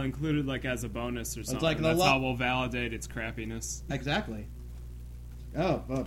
We'll, we'll we'll include it like as a bonus or something. like the That's lo- how we'll validate its crappiness. Exactly. Oh, uh,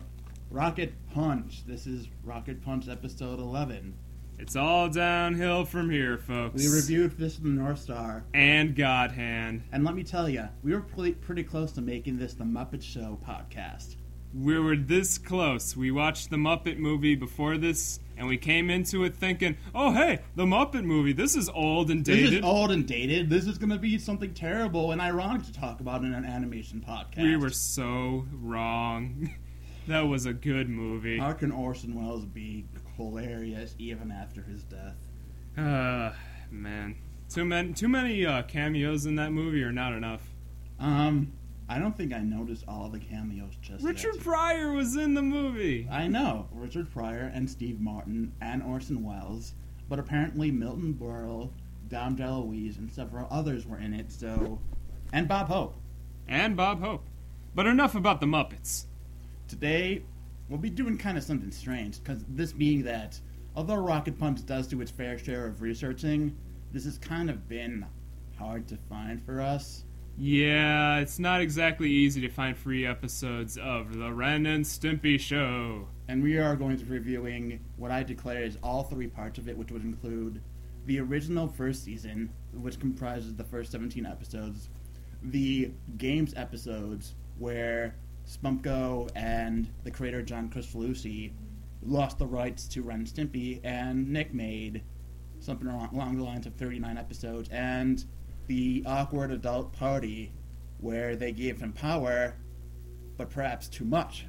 Rocket Punch. This is Rocket Punch episode 11. It's all downhill from here, folks. We reviewed Fist of the North Star, and God Hand. and let me tell you, we were pretty, pretty close to making this the Muppet Show podcast. We were this close. We watched the Muppet movie before this, and we came into it thinking, "Oh, hey, the Muppet movie. This is old and dated. This dated." is old and dated. This is going to be something terrible and ironic to talk about in an animation podcast. we were so wrong. that was a good movie. How can Orson Welles be hilarious even after his death? Uh, man, too many too many uh, cameos in that movie, or not enough. Um, I don't think I noticed all the cameos just Richard yet. Pryor was in the movie. I know Richard Pryor and Steve Martin and Orson Welles, but apparently Milton Berle, Dom DeLuise, and several others were in it. So, and Bob Hope. and Bob Hope. But enough about the Muppets. Today, we'll be doing kind of something strange, because this being that, although Rocket Punch does do its fair share of researching, this has kind of been hard to find for us. Yeah, it's not exactly easy to find free episodes of The Ren and Stimpy Show. And we are going to be reviewing what I declare is all three parts of it, which would include the original first season, which comprises the first 17 episodes, the games episodes, where Spumco and the creator John Kricfalusi lost the rights to Ren and Stimpy, and Nick made something along the lines of 39 episodes, and the awkward adult party, where they gave him power, but perhaps too much.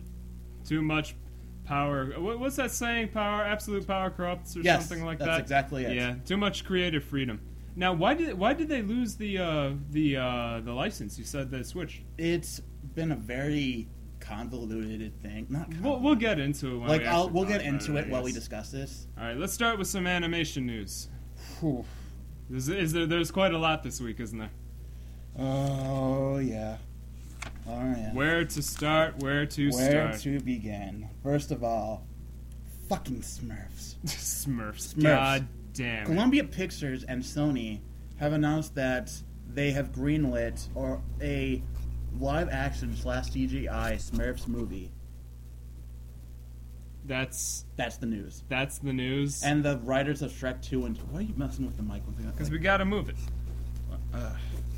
Too much power. What's that saying? Power, absolute power corrupts, or Yes, something like that's that. exactly it. Yeah, too much creative freedom. Now, why did why did they lose the uh, the uh, the license? You said they switched. it's been a very convoluted thing. Not We'll, we'll get into it. When like we I'll, we'll get into it I while we discuss this. All right, let's start with some animation news. Whew. Is, is there, there's quite a lot this week, isn't there? Oh yeah. All right. Where to start? Where to Where start? Where to begin? First of all, fucking Smurfs. Smurfs. Smurfs. God damn. it. Columbia Pictures and Sony have announced that they have greenlit or a live action slash CGI Smurfs movie. That's That's the news. that's the news. And the writers of Shrek 2 and why are you messing with the mic? Because we gotta move it. uh,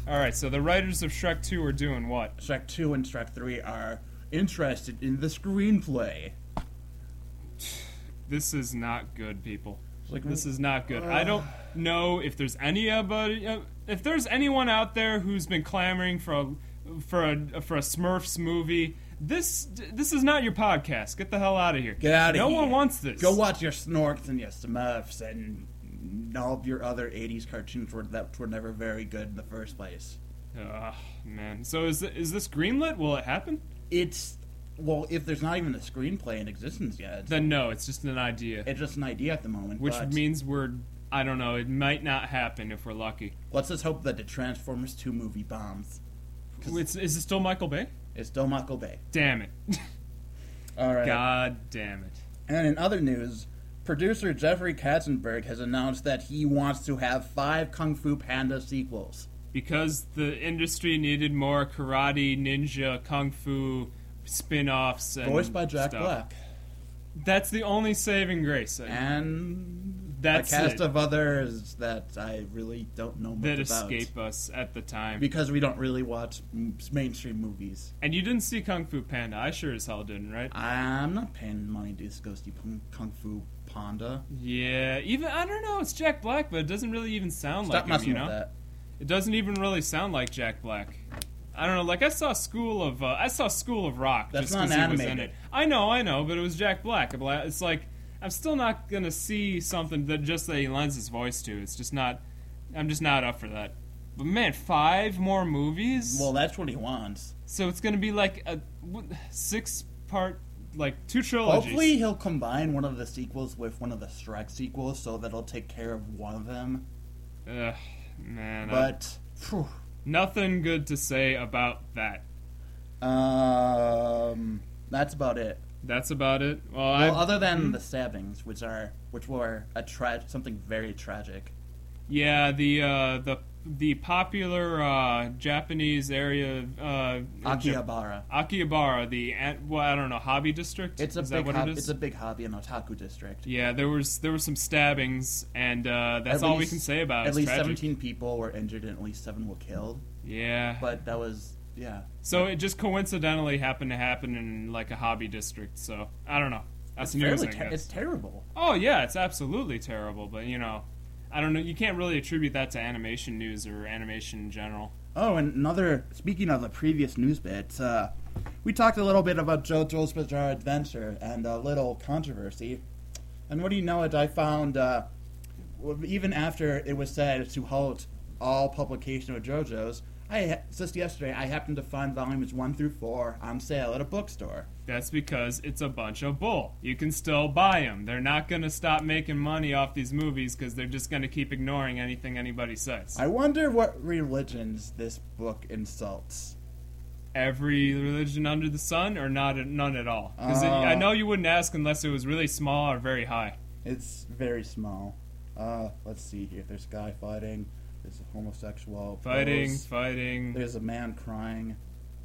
All right. So the writers of Shrek Two are doing what? Shrek 2 and Shrek 3 are interested in the screenplay. This is not good, people. Like, This is not good. I don't know if there's anybody, uh, if there's anyone out there who's been clamoring for a for a for a Smurfs movie. This this is not your podcast. Get the hell out of here. Get outta No here. No one wants this. Go watch your Snorks and your Smurfs and all of your other 80s cartoons were, that were never very good in the first place. Ugh, man. So is is this greenlit? Will it happen? It's, well, if there's not even a screenplay in existence yet, Then no. It's just an idea, it's just an idea at the moment. which means we're. I don't know. It might not happen if we're lucky. let's just hope that the Transformers 2 movie bombs. It's, is it still Michael Bay? It's Michael Bay. Damn it. All right. God damn it. And in other news, producer Jeffrey Katzenberg has announced that he wants to have five Kung Fu Panda sequels. because the industry needed more karate, ninja, kung fu spin-offs Voiced by Jack stuff. Black. That's the only saving grace. And That's a cast it. of others that I really don't know much that about. escape us at the time. Because we don't really watch m- mainstream movies. and you didn't see Kung Fu Panda. I sure as hell didn't, right? I'm not paying money to go see Kung- Kung Fu Panda. Yeah, even I don't know. It's Jack Black, but it doesn't really even sound Stop like him. You know, that. it doesn't even really sound like Jack Black. I don't know. Like I saw School of uh, I saw School of Rock That's just not because he was in animated. it. I know, I know, but it was Jack Black. It's like I'm still not gonna see something that just that he lends his voice to. It's just not. I'm just not up for that. But man, five more movies. Well, that's what he wants. so it's gonna be like a six part, like two trilogies. Hopefully, he'll combine one of the sequels with one of the Shrek sequels so that he'll take care of one of them. Ugh, man. But, nothing good to say about that. um, that's about it. That's about it. Well, Well, other than the stabbings, which are which were a tra- something very tragic. yeah the uh, the the popular uh, Japanese area uh, Akihabara. Akihabara, the well, I don't know, hobby district. It's a is big that what hob- it is? it's a big hobby and otaku district. yeah, there was there were some stabbings, and uh, that's At all we can say about it. At least tragic. 17 people were injured and at least seven were killed. Yeah, But that was yeah. so it just coincidentally happened to happen in like a hobby district. So I don't know. That's It's news. ter- it's terrible. Oh yeah, it's absolutely terrible. But you know, I don't know. You can't really attribute that to animation news or animation in general. Oh, and another. Speaking of the previous news bit, uh, we talked a little bit about JoJo's Bizarre Adventure and a little controversy. And what do you know? It I found uh, even after it was said to halt all publication of JoJo's, I just yesterday I happened to find volumes one through four on sale at a bookstore. That's because it's a bunch of bull. You can still buy them. They're not going to stop making money off these movies because they're just going to keep ignoring anything anybody says. I wonder what religions this book insults. Every religion under the sun, or not none at all? Because Uh. I know you wouldn't ask unless it was really small or very high. It's very small. Uh, let's see here. There's guy fighting. A homosexual Fighting, pose. fighting, There's a man crying.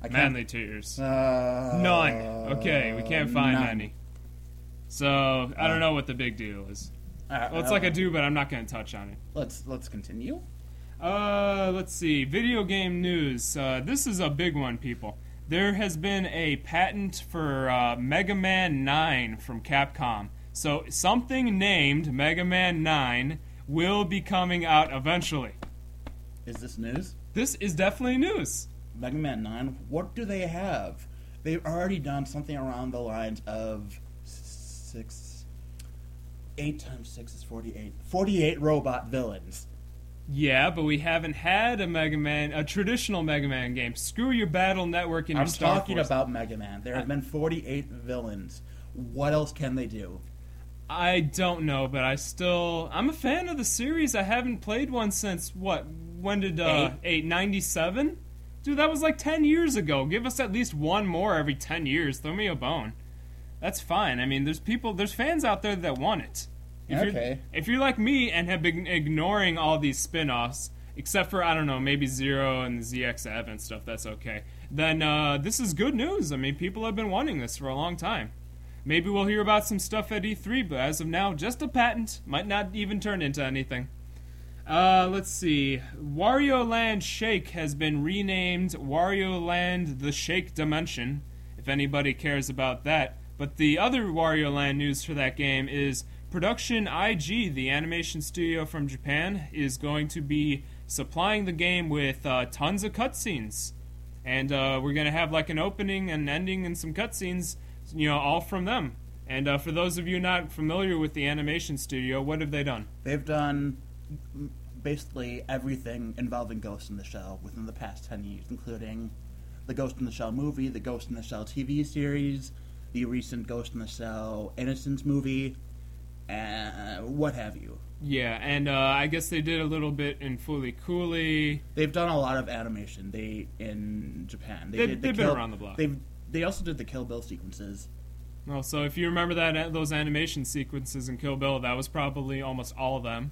I manly tears. Uh, None. Okay, we can't find none. any. So I don't know what the big deal is. Uh, Well, it's like I do, but I'm not going to touch on it. Let's let's continue. Uh, let's see. Video game news. Uh, this is a big one, people. There has been a patent for uh, Mega Man 9 from Capcom. So something named Mega Man 9 will be coming out eventually. Is this news? This is definitely news. Mega Man Nine. What do they have? They've already done something around the lines of six. Eight times six is forty-eight. Forty-eight robot villains. Yeah, but we haven't had a Mega Man, a traditional Mega Man game. Screw your Battle Network and your I'm Star talking Force. about Mega Man. There have been forty-eight villains. What else can they do? I don't know, but I still I'm a fan of the series. I haven't played one since what? When did uh eight ninety seven? Dude, that was like ten years ago. Give us at least one more every ten years. Throw me a bone. That's fine. I mean, there's people, there's fans out there that want it. If Okay. You're, if you're like me and have been ignoring all these spin-offs, except for I don't know, maybe Zero and ZXF and stuff, that's okay. Then uh, this is good news. I mean, people have been wanting this for a long time. Maybe we'll hear about some stuff at E3, but as of now, just a patent. Might not even turn into anything. Uh, let's see. Wario Land Shake has been renamed Wario Land The Shake Dimension, if anybody cares about that. But the other Wario Land news for that game is Production IG, the animation studio from Japan, is going to be supplying the game with uh, tons of cutscenes. And uh, we're going to have like an opening and ending and some cutscenes, you know, all from them. And uh, for those of you not familiar with the animation studio, what have they done? They've done basically everything involving Ghost in the Shell within the past 10 years, including the Ghost in the Shell movie, the Ghost in the Shell TV series, the recent Ghost in the Shell Innocence movie, and what have you. Yeah, and uh, I guess they did a little bit in Fooly Cooly. They've done a lot of animation. They in Japan. They They've- did the they've been Kill- around the block. They've they also did the Kill Bill sequences. Well, so if you remember that those animation sequences in Kill Bill, that was probably almost all of them.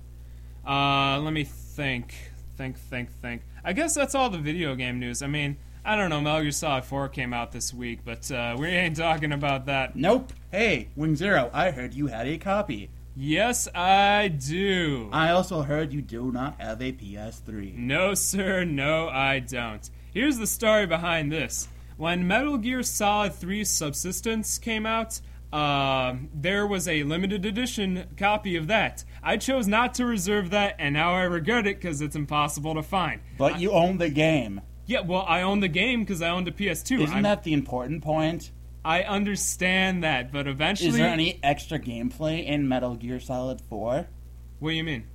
Uh, let me think, think, think, think. I guess that's all the video game news. I mean, I don't know. Metal Gear Solid 4 came out this week, but uh, we ain't talking about that. Nope. Hey, Wing Zero, I heard you had a copy. Yes, I do. I also heard you do not have a PS3. No, sir, no, I don't. Here's the story behind this. When Metal Gear Solid 3 Subsistence came out, uh, there was a limited edition copy of that. I chose not to reserve that, and now I regret it because it's impossible to find. But you own the game. Yeah, well, I own the game because I owned a PS2. Isn't I, that the important point? I understand that, but eventually. Is there any extra gameplay in Metal Gear Solid 4 What do you mean?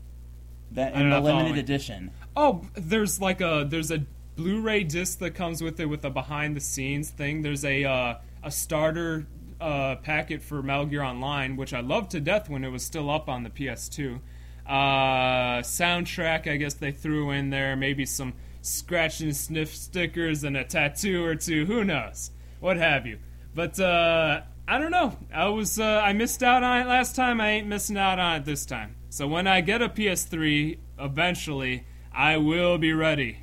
that in the limited edition? Oh, there's like a there's a Blu-ray disc that comes with it with a behind the scenes thing. There's a uh, a starter uh, packet for Metal Gear Online, which I loved to death when it was still up on the PS2. Uh, soundtrack, I guess they threw in there. Maybe some scratch and sniff stickers and a tattoo or two. Who knows? What have you? But uh, I don't know. I was uh, I missed out on it last time. I ain't missing out on it this time. So when I get a PS3 eventually, I will be ready.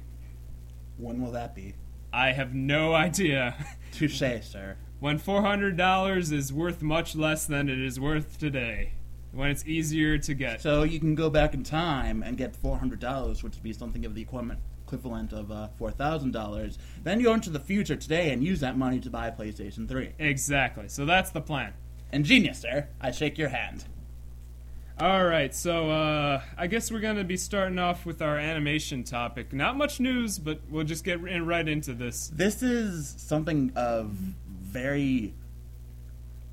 When will that be? I have no idea. Touche, sir. When $400 is worth much less than it is worth today. When it's easier to get. So you can go back in time and get four hundred dollars, which would be something of the equivalent equivalent of uh, four thousand dollars. Then you go into the future today and use that money to buy a PlayStation Three. Exactly. So that's the plan. Ingenious, sir. I shake your hand. All right, so uh, I guess we're gonna be starting off with our animation topic. Not much news, but we'll just get in right into this. This is something of very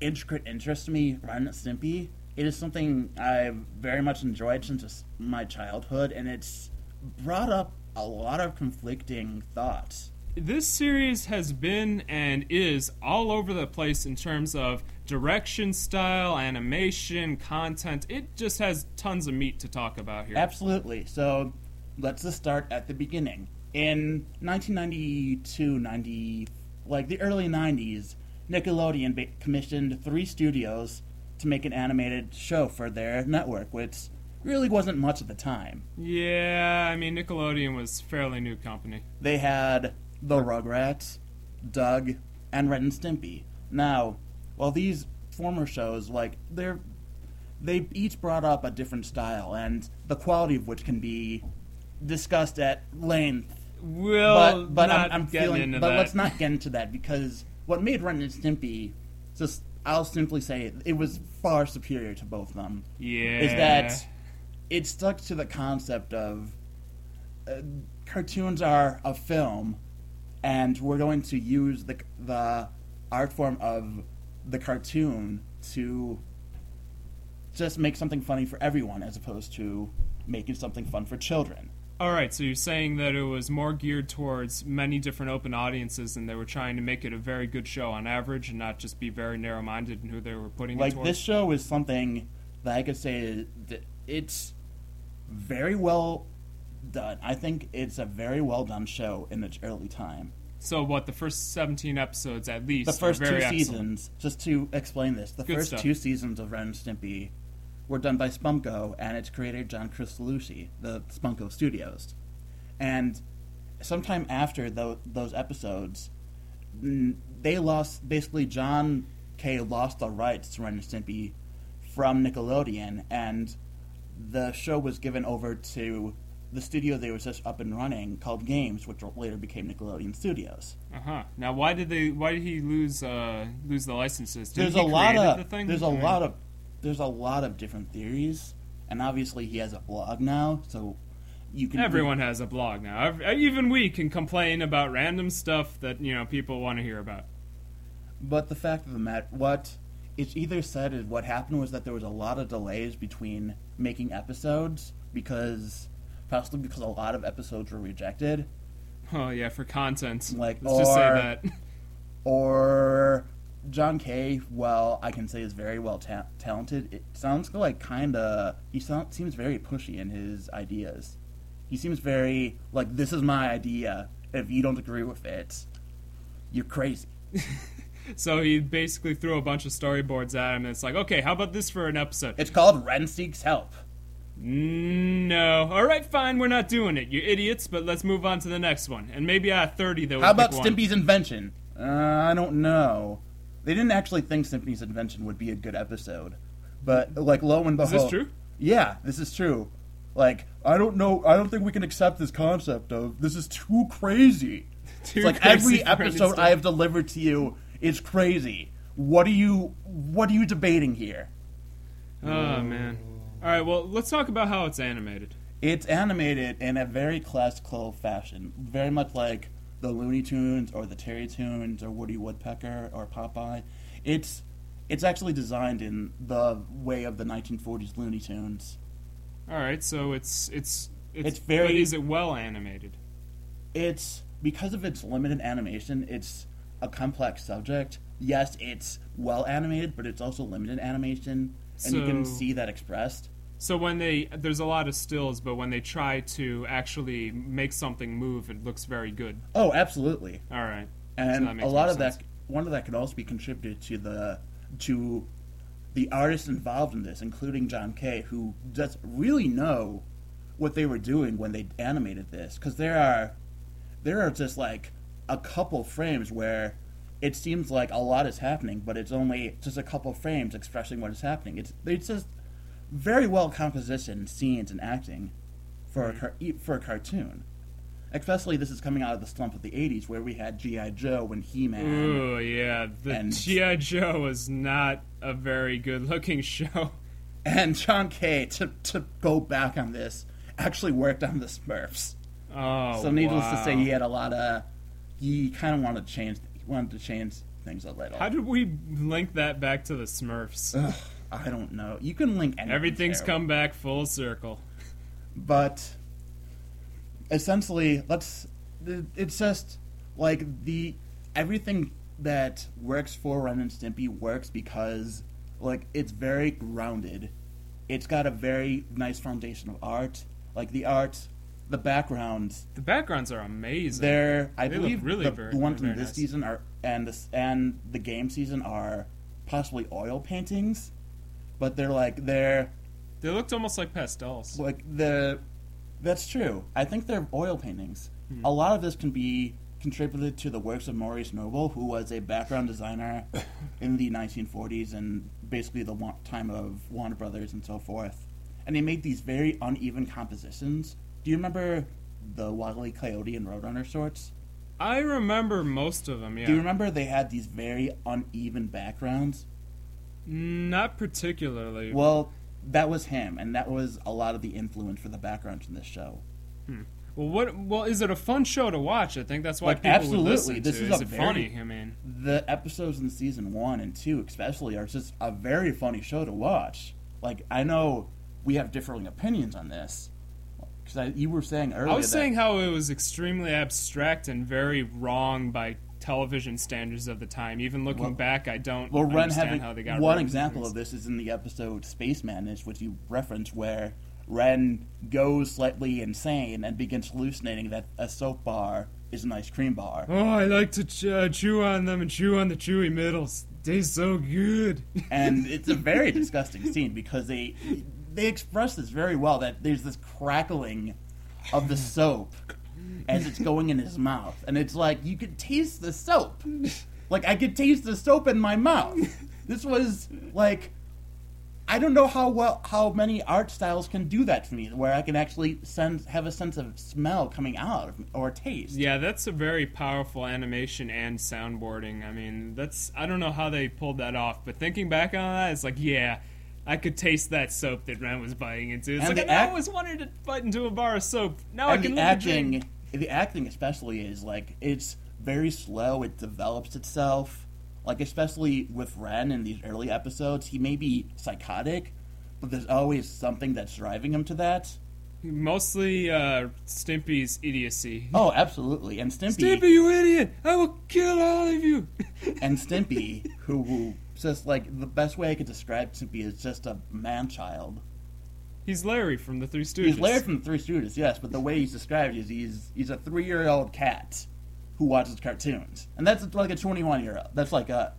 intricate interest to me, Ren and Stimpy. It is something I've very much enjoyed since my childhood, and it's brought up a lot of conflicting thoughts. This series has been and is all over the place in terms of direction, style, animation, content. It just has tons of meat to talk about here. Absolutely. So let's just start at the beginning. In 1992, 90, like the early 90s, Nickelodeon ba- commissioned three studios to make an animated show for their network, which really wasn't much at the time. Yeah, I mean Nickelodeon was fairly new company. They had the Rugrats, Doug, and Ren and Stimpy. Now, while these former shows, like they're they each brought up a different style, and the quality of which can be discussed at length. We'll but but not I'm, I'm feeling, but that. let's not get into that because what made Ren and Stimpy, just I'll simply say it was far superior to both of them. Yeah. Is that it stuck to the concept of uh, cartoons are a film, and we're going to use the the art form of the cartoon to just make something funny for everyone, as opposed to making something fun for children. All right, so you're saying that it was more geared towards many different open audiences, and they were trying to make it a very good show on average, and not just be very narrow-minded in who they were putting it Like towards. this show is something that I could say that it's very well done. I think it's a very well done show in its early time. So what? The first 17 episodes, at least, the first two excellent. seasons, just to explain this, the Good first stuff. two seasons of Ren and Stimpy were done by Spumco and its creator John Kricfalusi, the Spumco Studios. And sometime after tho- those episodes, they lost. Basically, John K lost the rights to Ren and Stimpy from Nickelodeon, and the show was given over to the studio they was just up and running called Games, which later became Nickelodeon Studios. Uh huh. Now, why did they? Why did he lose? Uh, lose the licenses? Did there's he a lot of the thing? there's a I mean, lot of there's a lot of different theories, and obviously he has a blog now, so you can Everyone has a blog now. Uh, even we can complain about random stuff that you know people want to hear about. But the fact of the matter, what it's either said is what happened was that there was a lot of delays between making episodes because possibly because a lot of episodes were rejected, Oh yeah, for content. Like, Let's just say that. or John K, well, I can say is very well ta- talented. It sounds like kind of he sound, seems very pushy in his ideas. He seems very like this is my idea. If you don't agree with it, you're crazy. So he basically threw a bunch of storyboards at him, and it's like, okay, how about this for an episode? It's called Ren Seeks Help. No. All right, fine, we're not doing it, you idiots. But let's move on to the next one, and maybe of thirty, though. How about pick one. Stimpy's invention? Uh, I don't know. They didn't actually think Stimpy's invention would be a good episode, but like lo and Is behold, this true? Yeah, this is true. Like I don't know. I don't think we can accept this concept of this is too crazy. Too it's like crazy every episode. I have delivered to you is crazy. What are you? What are you debating here? Oh man. All right, well, let's talk about how it's animated. It's animated in a very classical fashion, very much like the Looney Tunes or the Terry Tunes or Woody Woodpecker or Popeye. It's it's actually designed in the way of the 1940s Looney Tunes. All right, so it's it's it's, It's very- But is it well animated? It's because of its limited animation, it's a complex subject. Yes, it's well animated, but it's also limited animation, and you can see that expressed. So when they there's a lot of stills, but when they try to actually make something move, it looks very good. Oh, absolutely. All right. So and that a lot of sense. that one of that could also be contributed to the to the artists involved in this including john k who does really know what they were doing when they animated this because there are there are just like a couple frames where it seems like a lot is happening, but it's only just a couple frames expressing what is happening. It's it's just very well composition, scenes, and acting for a car- for a cartoon. Especially this is coming out of the slump of the '80s, where we had GI Joe and He Man. Ooh, yeah. The And- G.I. Joe was not a very good looking show. And John K, to, to go back on this, actually worked on the Smurfs. Oh, so needless wow. to say, he had a lot of. He kind of wanted to change. Wanted to change things a little. How did we link that back to the Smurfs? I don't know. You can link anything. Everything's terrible. come back full circle. but essentially, let's. It's just like the everything that works for Ren and Stimpy works because like it's very grounded. It's got a very nice foundation of art. Like the art, the backgrounds, The backgrounds are amazing. They're, I They believe, really the, very- the ones very in this nice. season are and this and the game season are possibly oil paintings, but they're like they're They looked almost like pastels. like the. That's true. I think they're oil paintings. Hmm. A lot of this can be contributed to the works of Maurice Noble, who was a background designer in the 1940s and basically the wa- time of Warner Brothers and so forth. And he made these very uneven compositions. Do you remember the Wile E. Coyote and Roadrunner shorts? I remember most of them. Yeah, Do you remember they had these very uneven backgrounds? Not particularly. Well, that was him, and that was a lot of the influence for the backgrounds in this show. Hmm. Well, what? Well, is it a fun show to watch? I think that's why Like, people absolutely. would listen This to. is Is a it very- funny? I mean, The episodes in season one and two, especially, are just a very funny show to watch. Like, I know we have differing opinions on this. Because you were saying earlier I was saying how it was extremely abstract and very wrong by television standards of the time. Even looking Well- back, I don't Well, Ren understand having how they got one example things. of this is in the episode Space Madness, which you reference, where Ren goes slightly insane and begins hallucinating that a soap bar is an ice cream bar. Oh, I like to ch- uh, chew on them and chew on the chewy middles. Tastes so good. and it's a very disgusting scene because they they express this very well that there's this crackling of the soap as it's going in his mouth. And it's like you could taste the soap. Like i could taste the soap in my mouth. This was like i don't know how well how many art styles can do that to me where i can actually sense have a sense of smell coming out or taste. Yeah, that's a very powerful animation and soundboarding. I mean, that's I don't know how they pulled that off, but thinking back on that, it's like, yeah, I could taste that soap that Ren was buying into. It's And like the I act- always wanted to bite into a bar of soap. Now I can the acting the acting especially is like it's very slow it develops itself like especially with ren in these early episodes he may be psychotic but there's always something that's driving him to that Mostly uh, Stimpy's idiocy. oh absolutely and stimpy, Stimpy, you idiot! I will kill all of you. and stimpy who, who just like the best way i could describe stimpy is just a man-child He's Larry from the Three Stooges. he's Larry from the Three Stooges, yes, but the way he's described is he's he's a three-year-old cat who watches cartoons, and that's like a twenty-one-year-old. That's like a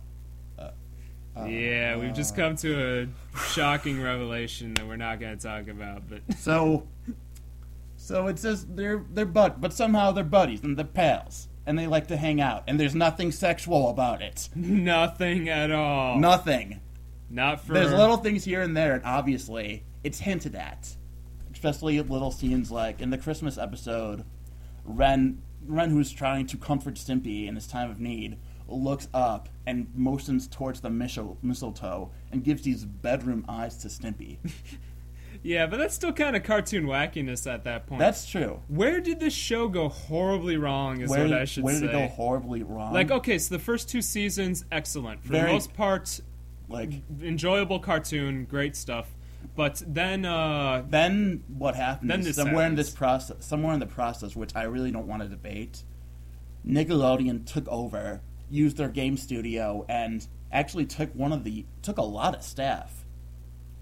uh, yeah, we've just come to a shocking revelation that we're not going to talk about, but So, so it says they're they're bud, but somehow they're buddies and they're pals, and they like to hang out, and there's nothing sexual about it. nothing at all. Nothing. Not for There's little things here and there, and obviously it's hinted at, especially little scenes like in the Christmas episode, Ren Ren, who's trying to comfort Stimpy in his time of need, looks up and motions towards the mistle- mistletoe and gives these bedroom eyes to Stimpy. Yeah, but that's still kind of cartoon wackiness at that point. That's true. Where did this show go horribly wrong? Is Where, what I should say? where did it go horribly wrong? like, okay, so the first two seasons, excellent for Very- the most part, like enjoyable cartoon, great stuff. But then, uh, then what happened Then somewhere in this process somewhere in the process which i really don't want to debate nickelodeon took over used their game studio and actually took one of the took a lot of staff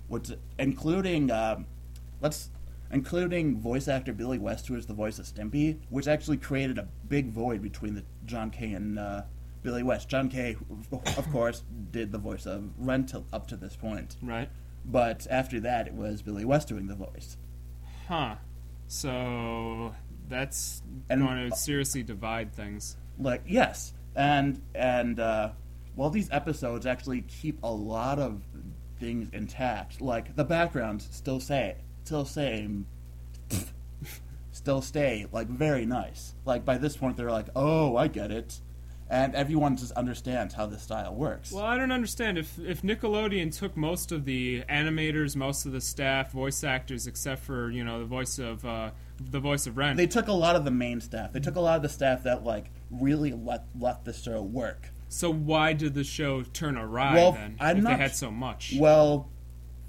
which including um, let's including voice actor billy west who is the voice of stimpy which actually created a big void between the john k and uh, billy west john k of course did the voice of ren till up to this point right, but after that, it was Billy West doing the voice. huh? So that's And- going to seriously divide things. like yes and and uh well these episodes actually keep a lot of things intact. Like the backgrounds still say still same. Still stay like very nice. Like by this point they're like oh i get it. And everyone just understands how this style works. Well, I don't understand. If if Nickelodeon took most of the animators, most of the staff, voice actors, except for you know the voice of uh, the voice of Ren. they took a lot of the main staff. They took a lot of the staff that like really let let the show work so why did the show turn awry Well, then? I'm if not- they had so much. Well,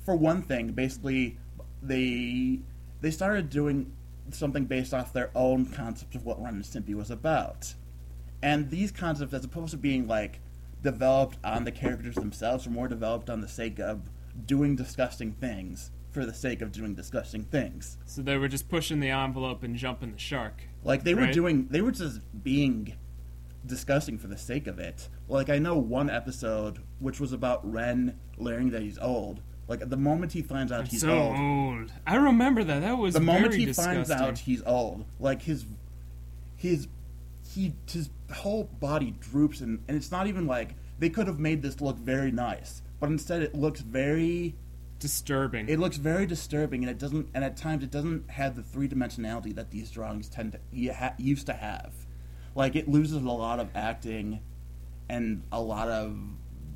for one thing, basically, they they started doing something based off their own concept of what Ren and Stimpy was about, and these concepts, as opposed to being like developed on the characters themselves, were more developed on the sake of doing disgusting things for the sake of doing disgusting things. so they were just pushing the envelope and jumping the shark. Like they were doing, they were just being disgusting for the sake of it. Like I know one episode which was about Ren learning that he's old. Like the moment he finds out he's so old, old. I remember that. That was the moment he disgusting. finds out he's old, like his his he his whole body droops and and it's not even like they could have made this look very nice, but instead it looks very disturbing. it looks very disturbing and it doesn't and at times it doesn't have the three dimensionality that these drawings tend to you ha, used to have. Like it loses a lot of acting and a lot of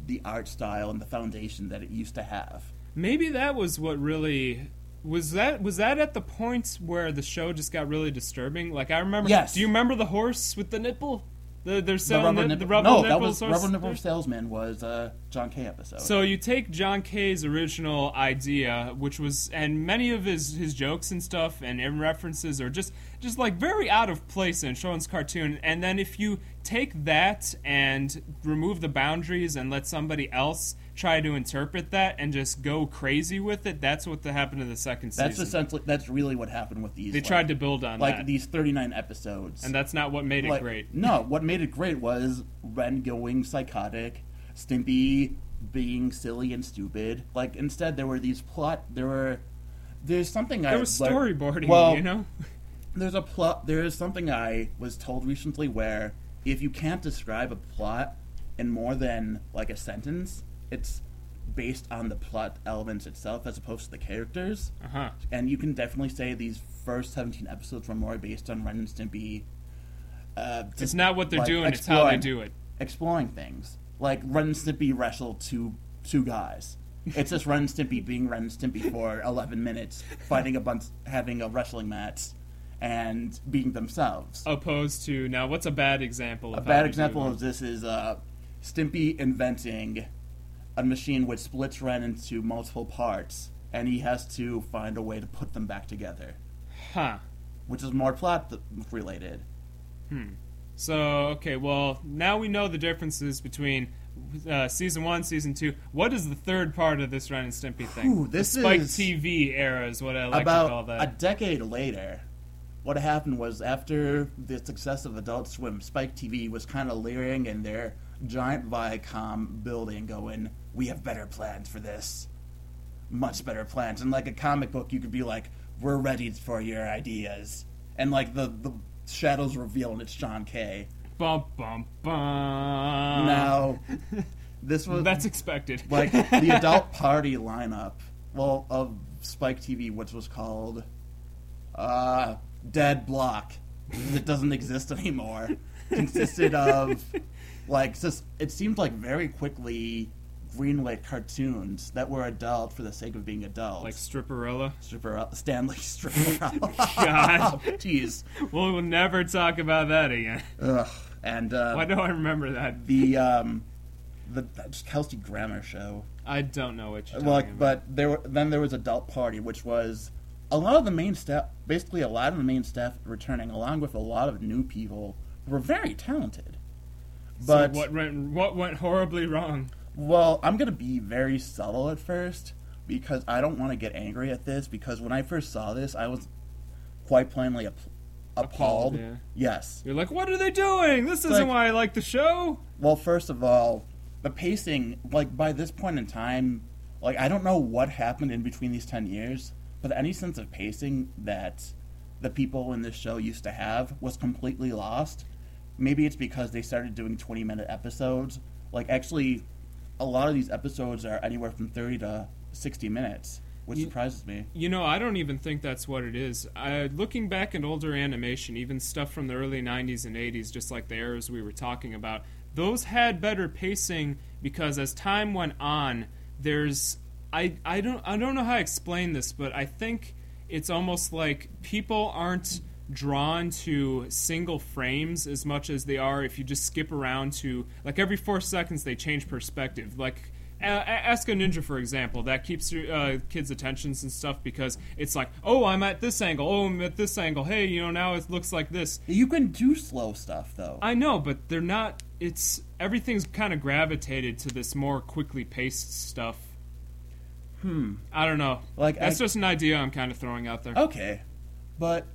the art style and the foundation that it used to have. Maybe that was what really was that was that at the point where the show just got really disturbing. Like I remember. Yes. Do you remember the horse with the nipple? The, they're The rubber the, nipple, the rubber no, nipple that was horse- rubber nipple salesman was a John K episode. So you take John K's original idea, which was, and many of his, his jokes and stuff and references are just just like very out of place in Showen's cartoon. And then if you take that and remove the boundaries and let somebody else try to interpret that and just go crazy with it, that's what happened to the second season. that's essentially that's really what happened with these. they like, tried to build on like that, these thirty nine episodes, and that's not what made it great. No, what made it great was Ren going psychotic, Stimpy being silly and stupid. Like instead, there were these plot. There were there's something I There was lear- storyboarding, well, you know. there's a plot. There is something I was told recently where if you can't describe a plot in more than like a sentence, it's based on the plot elements itself as opposed to the characters. Uh huh. And you can definitely say these first 17 episodes were more based on Ren and Stimpy. Uh, It's just, not what they're like, doing; it's how they do it. exploring things. Like Ren and Stimpy wrestle two two guys. It's just Ren and Stimpy being Ren and Stimpy for 11 minutes, fighting a bunch, having a wrestling match, and being themselves. Opposed to now, what's a bad example? a bad example of this is uh, Stimpy inventing a machine which splits Ren into multiple parts, and he has to find a way to put them back together, Huh. which is more plot th- related. Hmm. So okay, well now we know the differences between uh, season one, season two. What is the third part of this Ren and Stimpy thing? Ooh, this the Spike is TV era is what I like to call About that. a decade later, what happened was after the success of Adult Swim, Spike TV was kind of leering in their giant Viacom building, going, "We have better plans for this, much better plans." And like a comic book, you could be like, "We're ready for your ideas," and like the the shadows reveal, and it's John K. bum bum bum. now, this was that's expected. like the adult party lineup well of spike tv which was called uh dead block that doesn't exist anymore consisted of like just it seemed like very quickly greenlit cartoons that were adult for the sake of being adult like Stripperella. stripper stanley Stripperella. God. jeez We'll never talk about that again. Ugh. and uh, Why do I remember that? the um the kelsey grammer show I don't know what you're talking Well, about. but there were then there was adult party, which was a lot of the main staff, basically a lot of the main staff returning, along with a lot of new people who were very talented. So But what went what went horribly wrong? Well, I'm gonna be very subtle at first because I don't want to get angry at this. Because when I first saw this, I was quite plainly app- appalled. Appalled, yeah. Yes. You're like, what are they doing? This isn't Like- why I like the show. Well, first of all, the pacing, like by this point in time, like I don't know what happened in between these 10 years, but any sense of pacing that the people in this show used to have was completely lost. Maybe it's because they started doing 20 minute episodes. Like, actually, a lot of these episodes are anywhere from 30 to 60 minutes, which You- surprises me. You know, I don't even think that's what it is. I, looking back at older animation, even stuff from the early 90s and 80s, just like the eras we were talking about, those had better pacing because as time went on, there's I, I don't I don't know how to explain this, but I think it's almost like people aren't drawn to single frames as much as they are if you just skip around to like every 4 seconds they change perspective. Like ask a ninja for example that keeps your uh, kids attentions and stuff because it's like oh i'm at this angle oh i'm at this angle hey you know now it looks like this You can do slow stuff, though. i know but they're not it's everything's kind of gravitated to this more quickly paced stuff Hmm. i don't know Like, that's I- just an idea i'm kind of throwing out there Okay, but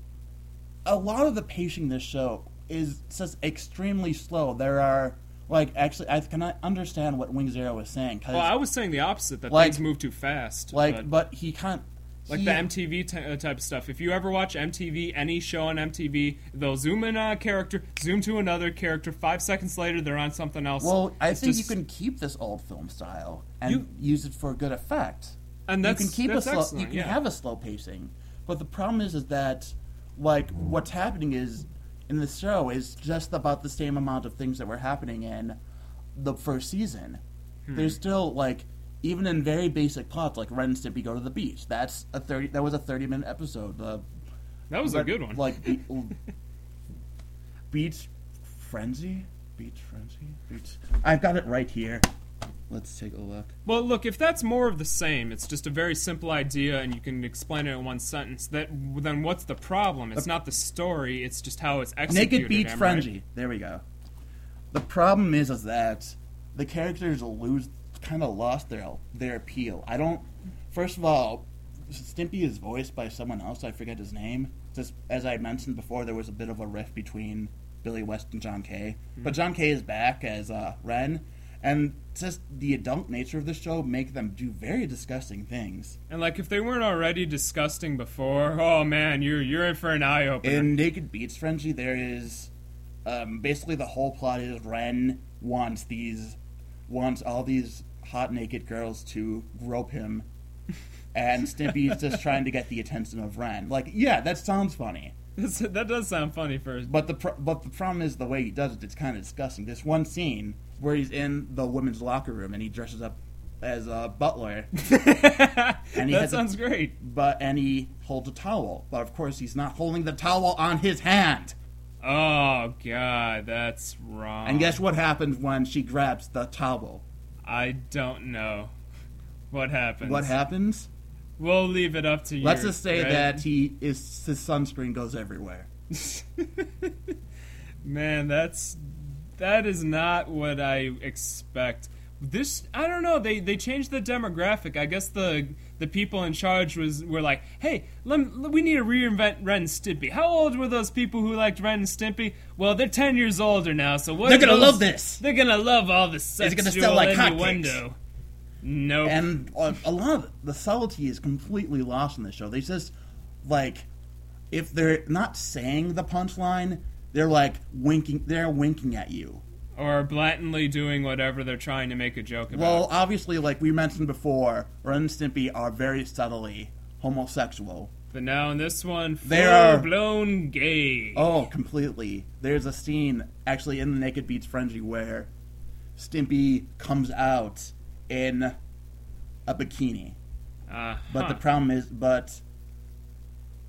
a lot of the pacing in this show is just extremely slow. There are like actually, I cannot understand what Wing Zero was saying because well i was saying the opposite that Like- things move too fast like, but- but he can't like he- the MTV t- uh, type of stuff. If you ever watch MTV, any show on MTV, they'll zoom in on a character, zoom to another character. Five seconds later, they're on something else. Well, I It's think just- you can keep this old film style and You- use it for a good effect. and you can keep that's a slow. You can yeah. have a slow pacing, but the problem is, is that like what's happening is in the show is just about the same amount of things that were happening in the first season. Hmm. There's still like even in very basic plots like Ren and Stimpy go to the beach. That's a thirty. That was a thirty minute episode. Uh, that was a good one. Like be- beach frenzy, beach frenzy, beach. I've got it right here. Let's take a look. well, look, if that's more of the same, it's just a very simple idea, and you can explain it in one sentence. That then what's the problem? It's not the story; it's just how it's executed. Naked Beach am I right? Frenzy. There we go. The problem is, is that the characters lose, kind of lost their their appeal. I don't. First of all, Stimpy is voiced by someone else. I forget his name. Just as I mentioned before, there was a bit of a rift between Billy West and John K. But John K is back as uh, Ren, and just the adult nature of the show make them do very disgusting things. And like, if they weren't already disgusting before, oh man, you're you're in for an eye opener. In Naked Beach Frenzy, there is um, basically the whole plot is Ren wants these wants all these hot naked girls to grope him, and Stimpy's just trying to get the attention of Ren. Like, yeah, that sounds funny, That's- that does sound funny first. but the pro- but the problem is the way he does it. It's kind of disgusting. This one scene where he's in the women's locker room and he dresses up as a butler, And he that has a- sounds great. but and he holds a towel. But of course, he's not holding the towel on his hand. Oh god, that's wrong. And guess what happens when she grabs the towel? I don't know what happens. What happens? We'll leave it up to you. Let's just say right? that he is his sunscreen goes everywhere. Man, that's that is not what I expect. This I don't know. They they changed the demographic. I guess the the people in charge was were like, hey, lem, we need to reinvent Ren and Stimpy. How old were those people who liked Ren and Stimpy? Well, they're ten years older now. So what? They're gonna those- love this. They're gonna love all the sexual gonna sell like innuendo. Nope. And a lot of the subtlety is completely lost in the show. They just like if they're not saying the punchline, they're like winking. They're winking at you. or blatantly doing whatever they're trying to make a joke about. Well, obviously, like we mentioned before, Ren and Stimpy are very subtly homosexual. but now in this one, They are- blown gay. Oh, completely. There's a scene actually in the Naked Beach Frenzy where Stimpy comes out in a bikini. Uh, But the problem is, but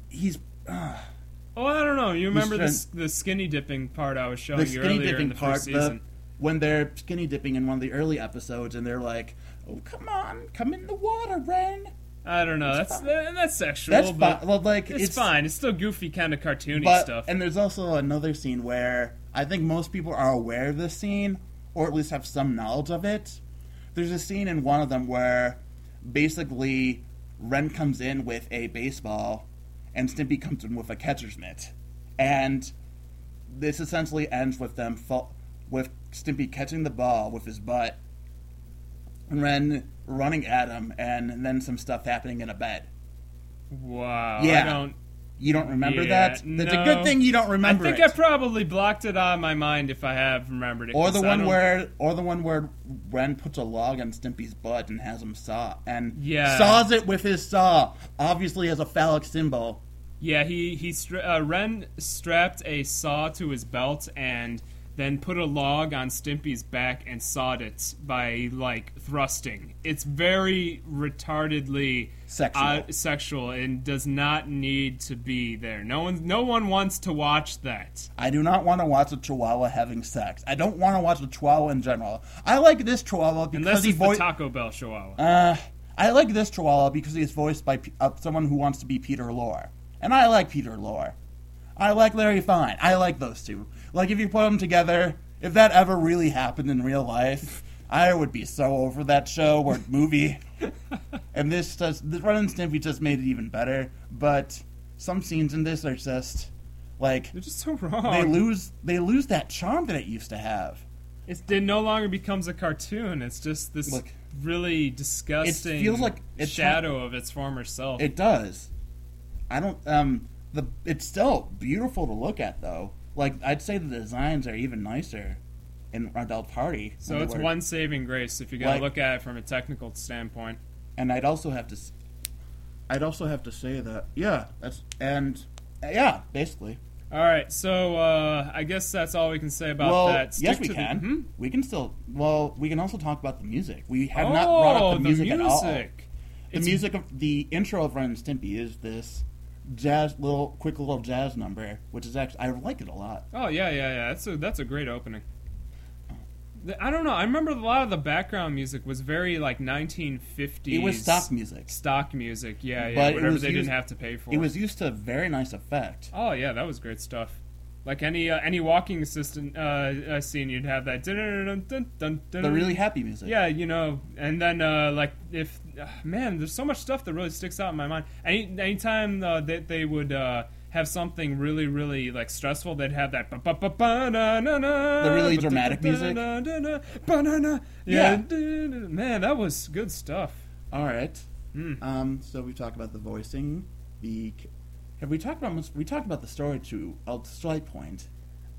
he's uh, oh, I don't know. You remember the, the skinny dipping part I was showing the you earlier in the part. first The, season? when they're skinny dipping in one of the early episodes, and they're like, "Oh, come on, come in the water, Ren." I don't know. That's that, that's sexual, That's but fine. Well, like it's, fine. It's still goofy, kind of cartoony But stuff. and there's also another scene where I think most people are aware of this scene, or at least have some knowledge of it. There's a scene in one of them where basically Ren comes in with a baseball, and Stimpy comes in with a catcher's mitt, and this essentially ends with them fall, with Stimpy catching the ball with his butt, and Ren running at him, and then some stuff happening in a bed. wow. Yeah. I don't. You don't remember Yeah, that? That's a good thing you don't remember. I think it. I probably blocked it out of my mind if I have remembered it. Or the one where, or the one where Ren puts a log on Stimpy's butt and has him saw, and Yeah. saws it with his saw, obviously as a phallic symbol. Yeah, he he uh, Ren strapped a saw to his belt and then put a log on Stimpy's back and sawed it by like thrusting. It's very retardedly Sexual. uh, sexual and does not need to be there. No one no one wants to watch that. I do not want to watch a Chihuahua having sex. I don't want to watch a Chihuahua in general. I like this Chihuahua because Unless he voiced. Taco Bell Chihuahua. Uh, I like this Chihuahua because he's voiced by P- uh, someone who wants to be Peter Lorre, and I like Peter Lorre. I like Larry Fine. I like those two. Like if you put them together, if that ever really happened in real life, I would be so over that show or movie. and this just this Ren and Stimpy just made it even better. But some scenes in this are just like They're just so wrong. they lose they lose that charm that it used to have. It's, it no longer becomes a cartoon. It's just this Look. really disgusting It feels like it's shadow of its former self. It does. I don't. Um. The it's still beautiful to look at though. Like I'd say the designs are even nicer in Adult Party. so it's were- one saving grace if you're gonna Like- look at it from a technical standpoint. And I'd also have to. I'd also have to say that yeah, that's and yeah, basically. All right, so uh, I guess that's all we can say about well, that. Stick yes, we to the- can. Hmm? We can still. Well, we can also talk about the music. We have oh, not brought up the the music, at all. The It's- music of the intro of Ren and Stimpy is this jazz little quick little jazz number, which is actually I like it a lot. Oh yeah, yeah, yeah. That's a that's a great opening. I don't know. I remember a lot of the background music was very like 1950s. It was stock music. Stock music, yeah, yeah. But whatever they used- didn't have to pay for. It was used to very nice effect. Oh yeah, that was great stuff. Like any uh, any walking assistant uh, uh, scene, you'd have that. The really happy music. Yeah, you know, and then uh, like if uh, man, there's so much stuff that really sticks out in my mind. Any anytime uh, that they would uh, have something really really like stressful, they'd have that the really dramatic music? Yeah, man, that was good stuff. All right. Hmm. Um. So we talked about the voicing. The have we talked about we talked about the story to uh, a slight point.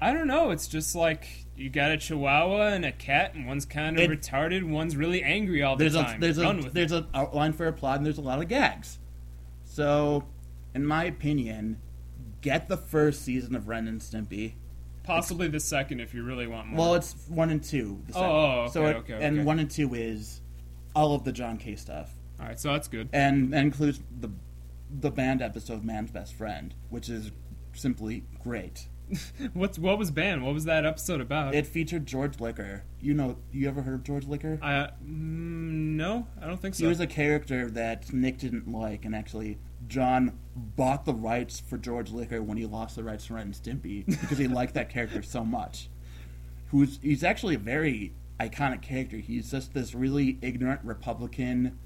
I don't know. It's just like you got a Chihuahua and a cat, and one's kind of It- retarded, one's really angry all the There's time. a there's a Run with there's a outline for a plot and there's a lot of gags. So, in my opinion, get the first season of Ren and Stimpy. Possibly the second if you really want more. Well, it's one and two. the Oh, second. oh, so okay, it, okay, and one and two is all of the John K stuff, all right, so that's good. and that includes the the banned episode "Man's Best Friend," which is simply great. What's what was banned? What was that episode about? It featured George Liquor. You know, you ever heard of George Liquor? I mm, no, I don't think so. He was a character that Nick didn't like, and actually, John bought the rights for George Liquor when he lost the rights to Ren and Stimpy because he liked that character so much. Who's he's actually a very iconic character. He's just this really ignorant Republican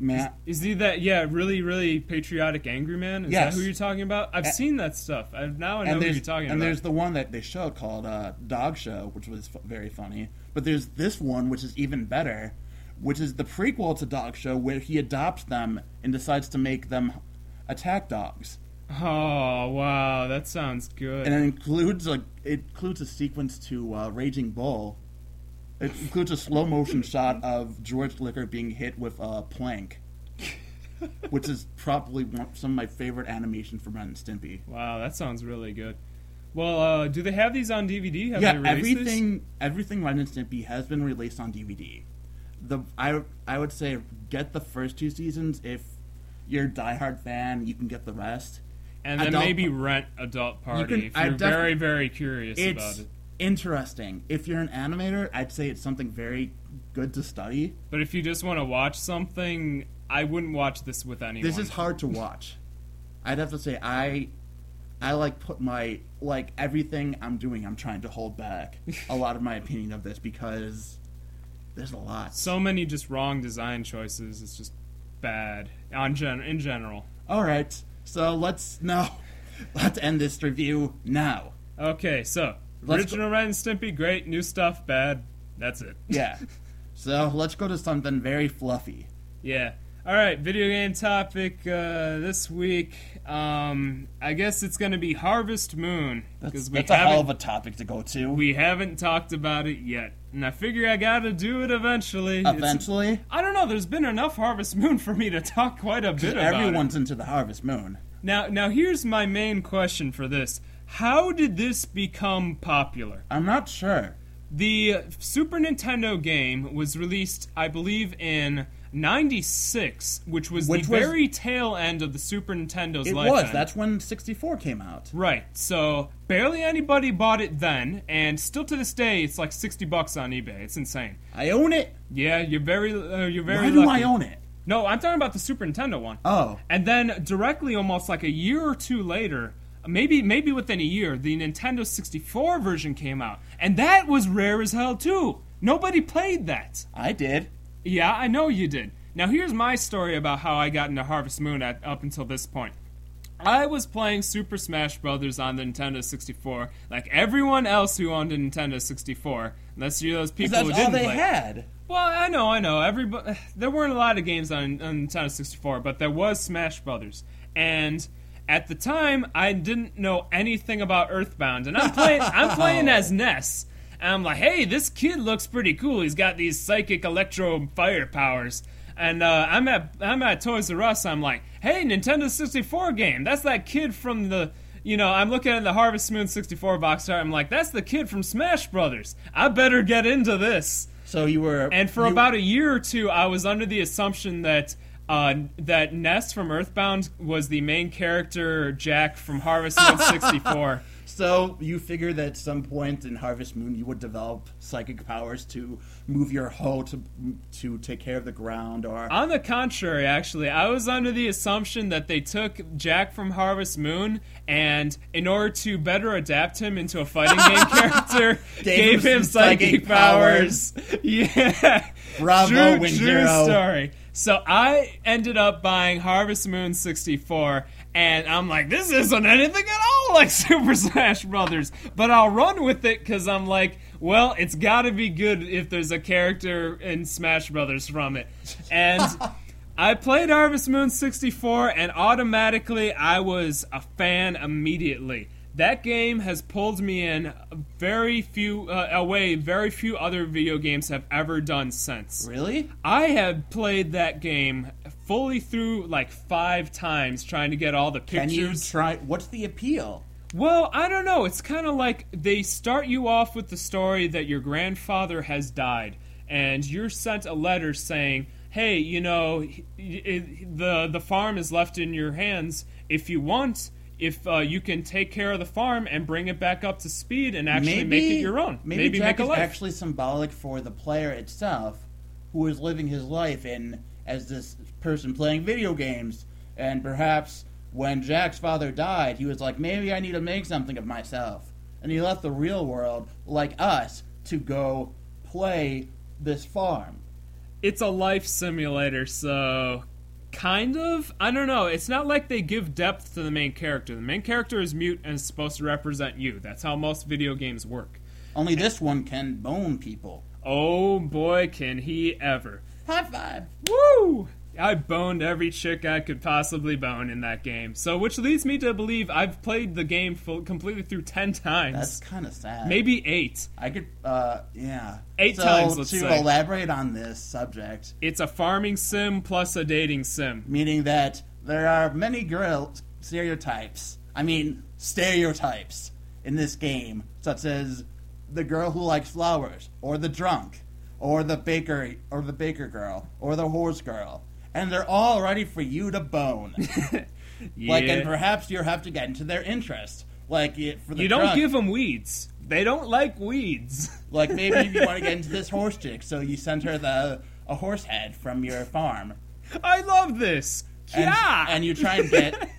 man. Is he that? Yeah, really, really patriotic, angry man. Is Yes. that who you're talking about? I've A- seen that stuff. I now I know and who you're talking and about. And there's the one that they showed called uh, Dog Show, which was f- very funny. But there's this one which is even better, which is the prequel to Dog Show, where he adopts them and decides to make them attack dogs. Oh wow, that sounds good. and it includes like it includes a sequence to uh, Raging Bull. It includes a slow motion shot of George Liquor being hit with a plank, which is probably one, some of my favorite animation from Ren and Stimpy. wow, that sounds really good. Well, uh, do they have these on DVD? Have yeah, they released these? everything everything Ren and Stimpy has been released on DVD. The I I would say get the first two seasons if you're a diehard fan. You can get the rest. and then Adult- maybe rent Adult Party if you're def- very, very curious about it. Interesting. If you're an animator, I'd say it's something very good to study. But if you just want to watch something, I wouldn't watch this with anyone. This is hard to watch. I'd have to say I I like put my like everything I'm doing I'm trying to hold back a lot of my opinion of this because there's a lot. so many just wrong design choices. It's just bad on gen- in general. All right. So let's now let's end this review now. Okay, so Original Ren and Stimpy, great. New stuff, bad. That's it. Yeah. so let's go to something very fluffy. Yeah. All right, video game topic uh, this week. Um, I guess it's going to be Harvest Moon That's, we that's a hell of a topic to go to. we haven't talked about it yet, and I figure I got to do it eventually. It's- Eventually, I don't know. There's been enough Harvest Moon for me to talk quite a bit about it. everyone's into the Harvest Moon. Now, now here's my main question for this: How did this become popular? I'm not sure. The Super Nintendo game was released, I believe, in '96, which was Which the was- very tail end of the Super Nintendo's life. It lifetime. was. That's when 64 came out. right. So barely anybody bought it then, and still to this day, it's like 60 bucks on eBay. It's insane. I own it. Yeah, you're very, uh, you're very. Why do lucky. I own it? No, I'm talking about the Super Nintendo one. Oh, And then directly, almost like a year or two later, maybe maybe within a year, the Nintendo 64 version came out, and that was rare as hell too. Nobody played that. I did. Yeah, I know you did. Now here's my story about how I got into Harvest Moon at, up until this point. I was playing Super Smash Brothers on the Nintendo 64, like everyone else who owned a Nintendo 64, unless you're those people who that's all didn't they play. had. Well, I know, I know. Everybody, there weren't a lot of games on, on Nintendo 64, but there was Smash Brothers, and at the time, I didn't know anything about Earthbound, and I'm playing. I'm playing as Ness, and I'm like, hey, this kid looks pretty cool. He's got these psychic electro fire powers. And uh, I'm at I'm at Toys R Us. I'm like, hey, Nintendo 64 game. That's that kid from the you know, I'm looking at the Harvest Moon 64 box art. I'm like, that's the kid from Smash Brothers. I better get into this. So you were. And for you- about a year or two, I was under the assumption that uh, that Ness from Earthbound was the main character, Jack from Harvest Moon 64. So you figure that at some point in Harvest Moon you would develop psychic powers to move your hoe to to take care of the ground, or On the contrary, actually, I was under the assumption that they took Jack from Harvest Moon and, in order to better adapt him into a fighting game character, gave, him him psychic, psychic powers. Yeah. Bravo, true, Win true Zero. story. So I ended up buying Harvest Moon 64, and I'm like, this isn't anything at all like Super Smash Brothers. But I'll run with it because I'm like, well, it's got to be good if there's a character in Smash Brothers from it. And I played Harvest Moon 64, and automatically I was a fan immediately. That game has pulled me in very few uh, a way very few other video games have ever done since. really? I have played that game fully through like five times trying to get all the pictures Can you try? What's the appeal? well, I don't know. It's kind of like they start you off with the story that your grandfather has died, and you're sent a letter saying, "Hey, you know, the the farm is left in your hands. If you want." If uh, you can take care of the farm and bring it back up to speed and actually make it your own, Maybe, maybe, Jack make is actually symbolic for the player itself, who is living his life in as this person playing video games, and perhaps when Jack's father died, he was like, maybe I need to make something of myself, and he left the real world like us to go play this farm. it's a life simulator, so kind of. I don't know. It's not like they give depth to the main character. The main character is mute and is supposed to represent you. That's how most video games work. Only this one can bone people. Oh boy, can he ever! High five. Woo! I boned every chick I could possibly bone in that game. So, which leads me to believe I've played the game full, completely through ten times, That's kind of sad. maybe eight. I could, uh, yeah. Eight so, times, let's to say. elaborate on this subject, It's a farming sim plus a dating sim. meaning that there are many girl stereotypes. I mean, stereotypes in this game, such as the girl who likes flowers, or the drunk, or the baker, or the baker girl, or the horse girl, and they're all ready for you to bone. Yeah. Like, and perhaps you have to get into their interest. Like, for the you don't drunk, give them weeds. They don't like weeds. Like maybe you want to get into this horse chick, so you send her the a horse head from your farm, I love this. and, yeah. and you try and get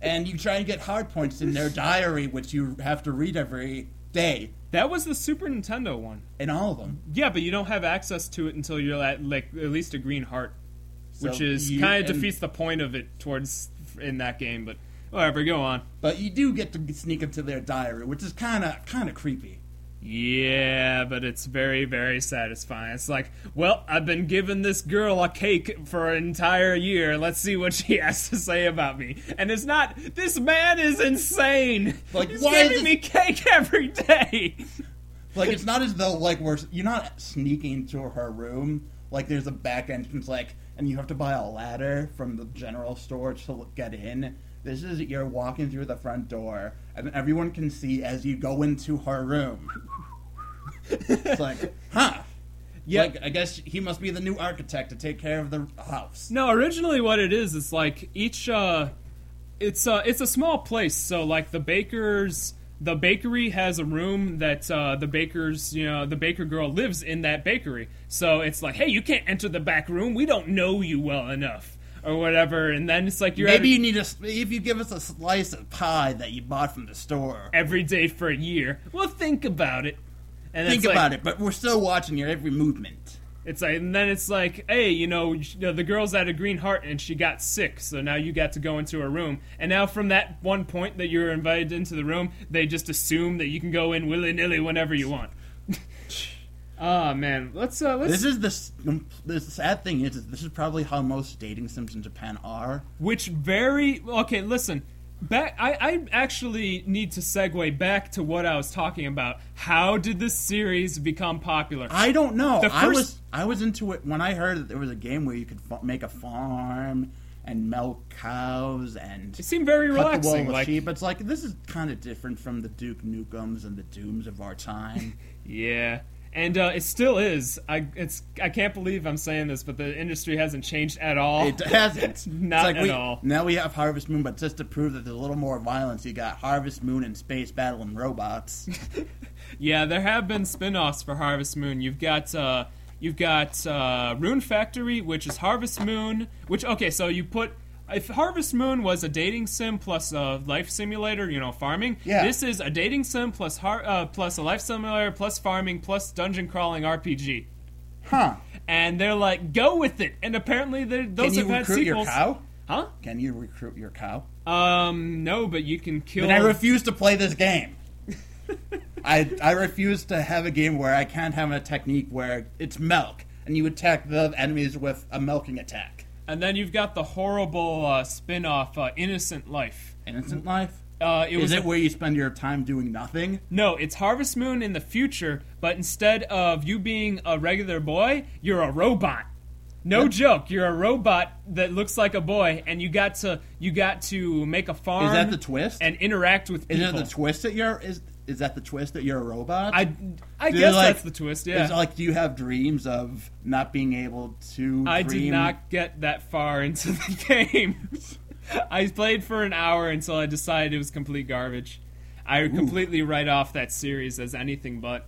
and you try and get hard points in their diary, which you have to read every day that was the Super Nintendo one. in all of them. Yeah, but you don't have access to it until you're at like at least a green heart, which is kind of defeats the point of it towards in that game. But whatever, go on. But you do get to sneak into their diary, which is kind of kind of creepy. Yeah, but it's very, very satisfying. It's like, well, I've been giving this girl a cake for an entire year. Let's see what she has to say about me. And it's not. This man is insane. Like, He's why is giving this- me cake every day. Like it's not as though like we're you're not sneaking to her room. Like there's a back entrance, like, and you have to buy a ladder from the general store to get in. This is you're walking through the front door, and everyone can see as you go into her room. it's like, huh? Yeah. Like I guess he must be the new architect to take care of the house. No, originally what it is is like each uh it's uh it's a small place, so like the baker's the bakery has a room that uh, the baker's you know the baker girl lives in that bakery. So it's like hey you can't enter the back room. We don't know you well enough or whatever. And then it's like you're Maybe at- you need a if you give us a slice of pie that you bought from the store. every day for a year. Well think about it. And Think it's like- about it, but we're still watching your every movement. It's like, and then it's like, hey, you know, the girl's had a green heart and she got sick, so now you got to go into her room. And now, from that one point that you were invited into the room, they just assume that you can go in willy nilly whenever you want. Ah man, let's uh, let's This is the the sad thing is, is this is probably how most dating sims in Japan are. which very okay. Listen, back. I I actually need to segue back to what I was talking about. How did this series become popular? I don't know. The I first- was I was into it when I heard that there was a game where you could fa- make a farm and milk cows and it seemed very cut the wool relaxing. Like, sheep. It's like this is kind of different from the Duke Nukem's and the Dooms of our time. Yeah, and uh, it still is. I it's I can't believe I'm saying this, but the industry hasn't changed at all. It hasn't. Not like at we, all. Now we have Harvest Moon, but just to prove that there's a little more violence, you got Harvest Moon and Space Battle and Robots. Yeah, there have been spin-offs for Harvest Moon. You've got uh, you've got uh, Rune Factory, which is Harvest Moon. Which okay, so you put if Harvest Moon was a dating sim plus a life simulator, you know, farming. Yeah. This is a dating sim plus har- uh, plus a life simulator plus farming plus dungeon crawling RPG. huh? And they're like, go with it. And apparently, those Can you have had recruit your sequels. cow? Huh? Can you recruit your cow? Um, no, but you can kill. Then I refuse to play this game. I I refuse to have a game where I can't have a technique where it's milk and you attack the enemies with a milking attack. And then you've got the horrible uh, spin-off, uh, Innocent Life. Innocent life. Uh, it Is was it a- where you spend your time doing nothing? No, it's Harvest Moon in the future, but instead of you being a regular boy, you're a robot. No joke, you're a robot that looks like a boy, and you got to you got to make a farm. Is that the twist? And interact with people. Is that the twist that you're is is that the twist that you're a robot? I I guess like- that's the twist. Yeah, like do you have dreams of not being able to? I did not get that far into the game. I played for an hour until I decided it was complete garbage. I completely write off that series as anything but.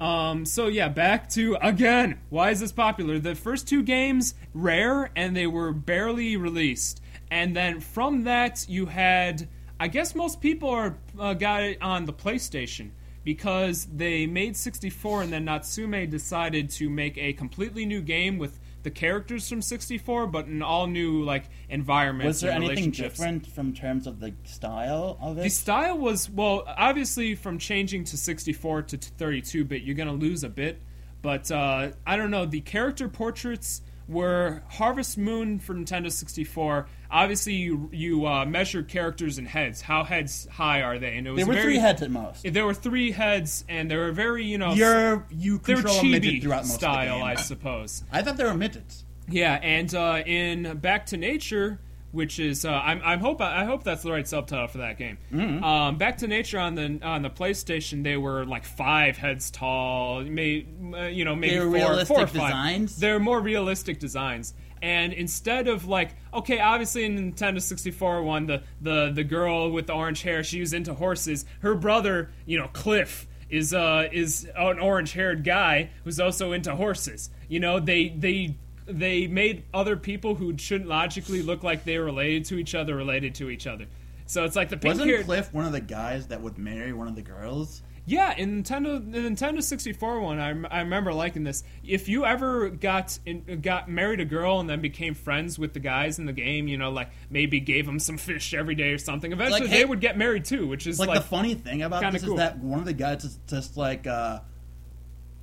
Um, so yeah, back to again. Why is this popular? The first two games rare and they were barely released, and then from that you had. I guess most people are uh, got it on the PlayStation because they made 64 and then Natsume decided to make a completely new game with the characters from 64 but an all new like environments Was there anything different from terms of the style of it? The style was well, obviously from changing to 64 to 32 bit, you're gonna lose a bit. But uh, I don't know. The character portraits were Harvest Moon for Nintendo 64. Obviously, you you uh, measure characters in heads. How heads high are they? And it was there were very, three heads at most. There were three heads, and they were very you know You're you they were control a midget chibi throughout most style, I suppose. I thought they were midgets. Yeah, and uh, in Back to Nature, which is uh, I'm, I'm hope I hope that's the right subtitle for that game. Mm-hmm. Um, Back to Nature on the on the PlayStation, they were like five heads tall, may, uh, you know maybe They were four, four or five. designs? They're more realistic designs. And instead of like, okay, obviously in Nintendo 64 one, the, the, the girl with the orange hair, she was into horses. Her brother, you know, Cliff, is uh is an orange haired guy who's also into horses. You know, they they they made other people who shouldn't logically look like they related to each other related to each other. So it's like the pink Wasn't haired Cliff one of the guys that would marry one of the girls? Yeah, in Nintendo, the Nintendo 64 one, I, I remember liking this. If you ever got in, got married a girl and then became friends with the guys in the game, you know, like maybe gave them some fish every day or something, eventually Like, they would get married too, which is like, like, the funny thing about this cool. is that one of the guys is just like uh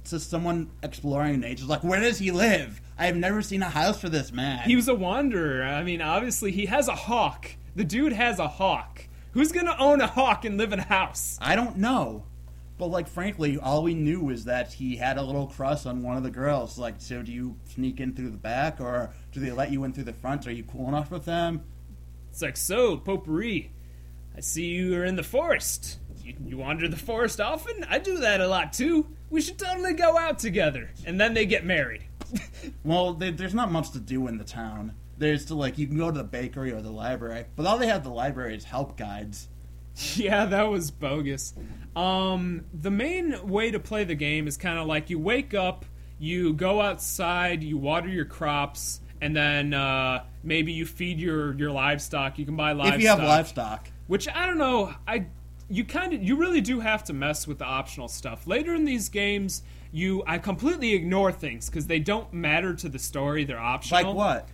just someone exploring nature. Like, where does he live? I have never seen a house for this man. he was a wanderer. I mean, obviously he has a hawk. The dude has a hawk. Who's gonna own a hawk and live in a house? I don't know. But like frankly, all we knew was that he had a little crush on one of the girls. Like, so do you sneak in through the back or do they let you in through the front? Are you cool enough with them? It's like, so, potpourri, I see you are in the forest. You, you wander the forest often? I do that a lot too. We should totally go out together. And then they get married. Well, there, there's not much to do in the town. There's to like you can go to the bakery or the library, but all they have the library is help guides. yeah, that was bogus. Um, the main way to play the game is kind of like you wake up, you go outside, you water your crops, and then uh, maybe you feed your, your livestock. You can buy livestock. If you have livestock, which I don't know. I you kind of you really do have to mess with the optional stuff later in these games. You I completely ignore things because they don't matter to the story. They're optional. like what?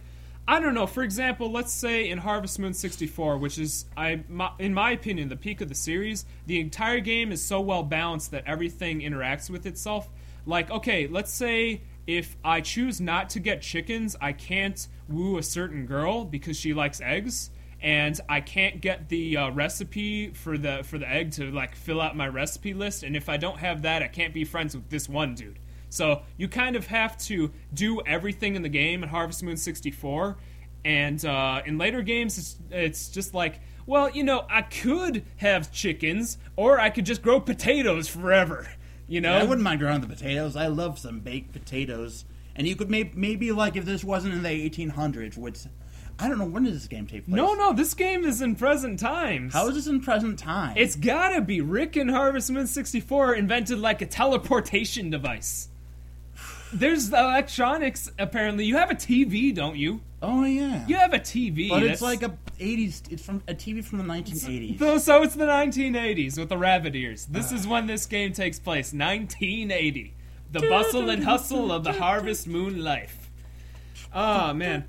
I don't know. For example, let's say in Harvest Moon 64, which is, I, my, in my opinion, the peak of the series, the entire game is so well balanced that everything interacts with itself. Like, okay, let's say if I choose not to get chickens, I can't woo a certain girl because she likes eggs, and I can't get the uh, recipe for the for the egg to like fill out my recipe list. And if I don't have that, I can't be friends with this one dude. So you kind of have to do everything in the game in Harvest Moon 64, and uh, in later games, it's, it's just like, well, you know, I could have chickens, or I could just grow potatoes forever. You know, I wouldn't mind growing the potatoes. I love some baked potatoes. And you could maybe, maybe like if this wasn't in the 1800s, which I don't know when does this game take place. no, no, this game is in present times. How is this in present time? It's gotta be. Rick and Harvest Moon 64 invented like a teleportation device. There's electronics, apparently. You have a TV, don't you? oh yeah, You have a TV. but it's that's- like a 80s. It's from a TV from the 1980s. So, so it's the 1980s with the rabbit ears. This is when this game takes place. 1980. The bustle and hustle of the Harvest Moon life. Oh, man.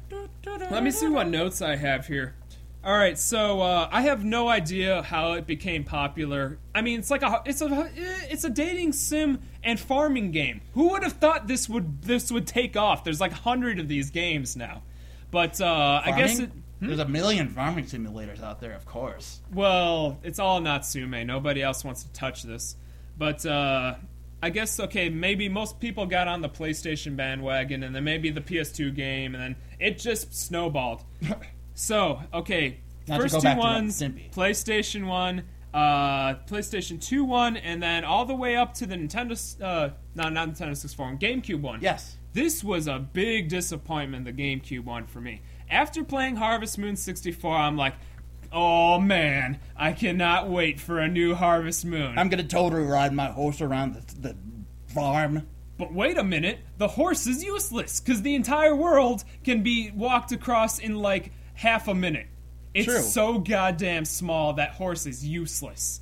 Let me see what notes I have here. All right, so uh, I have no idea how it became popular. I mean, it's like a it's a it's a dating sim and farming game. Who would have thought this would this would take off? There's like a hundred of these games now, but uh, I guess it. Farming? There's a million farming simulators out there, of course. Well, it's all Natsume. Nobody else wants to touch this. But uh, I guess okay, maybe most people got on the PlayStation bandwagon, and then maybe the PS2 game, and then it just snowballed. so okay, Not first two back to Ren and ones. PlayStation One, uh, PlayStation Two one, and then all the way up to the Nintendo, uh, no, not Nintendo 64 one, GameCube one. Yes. This was a big disappointment, the GameCube one for me. After playing Harvest Moon 64, I'm like, oh man, I cannot wait for a new Harvest Moon. I'm gonna totally ride my horse around the, the farm. but wait a minute, the horse is useless because the entire world can be walked across in like half a minute. It's True. so goddamn small that horse is useless.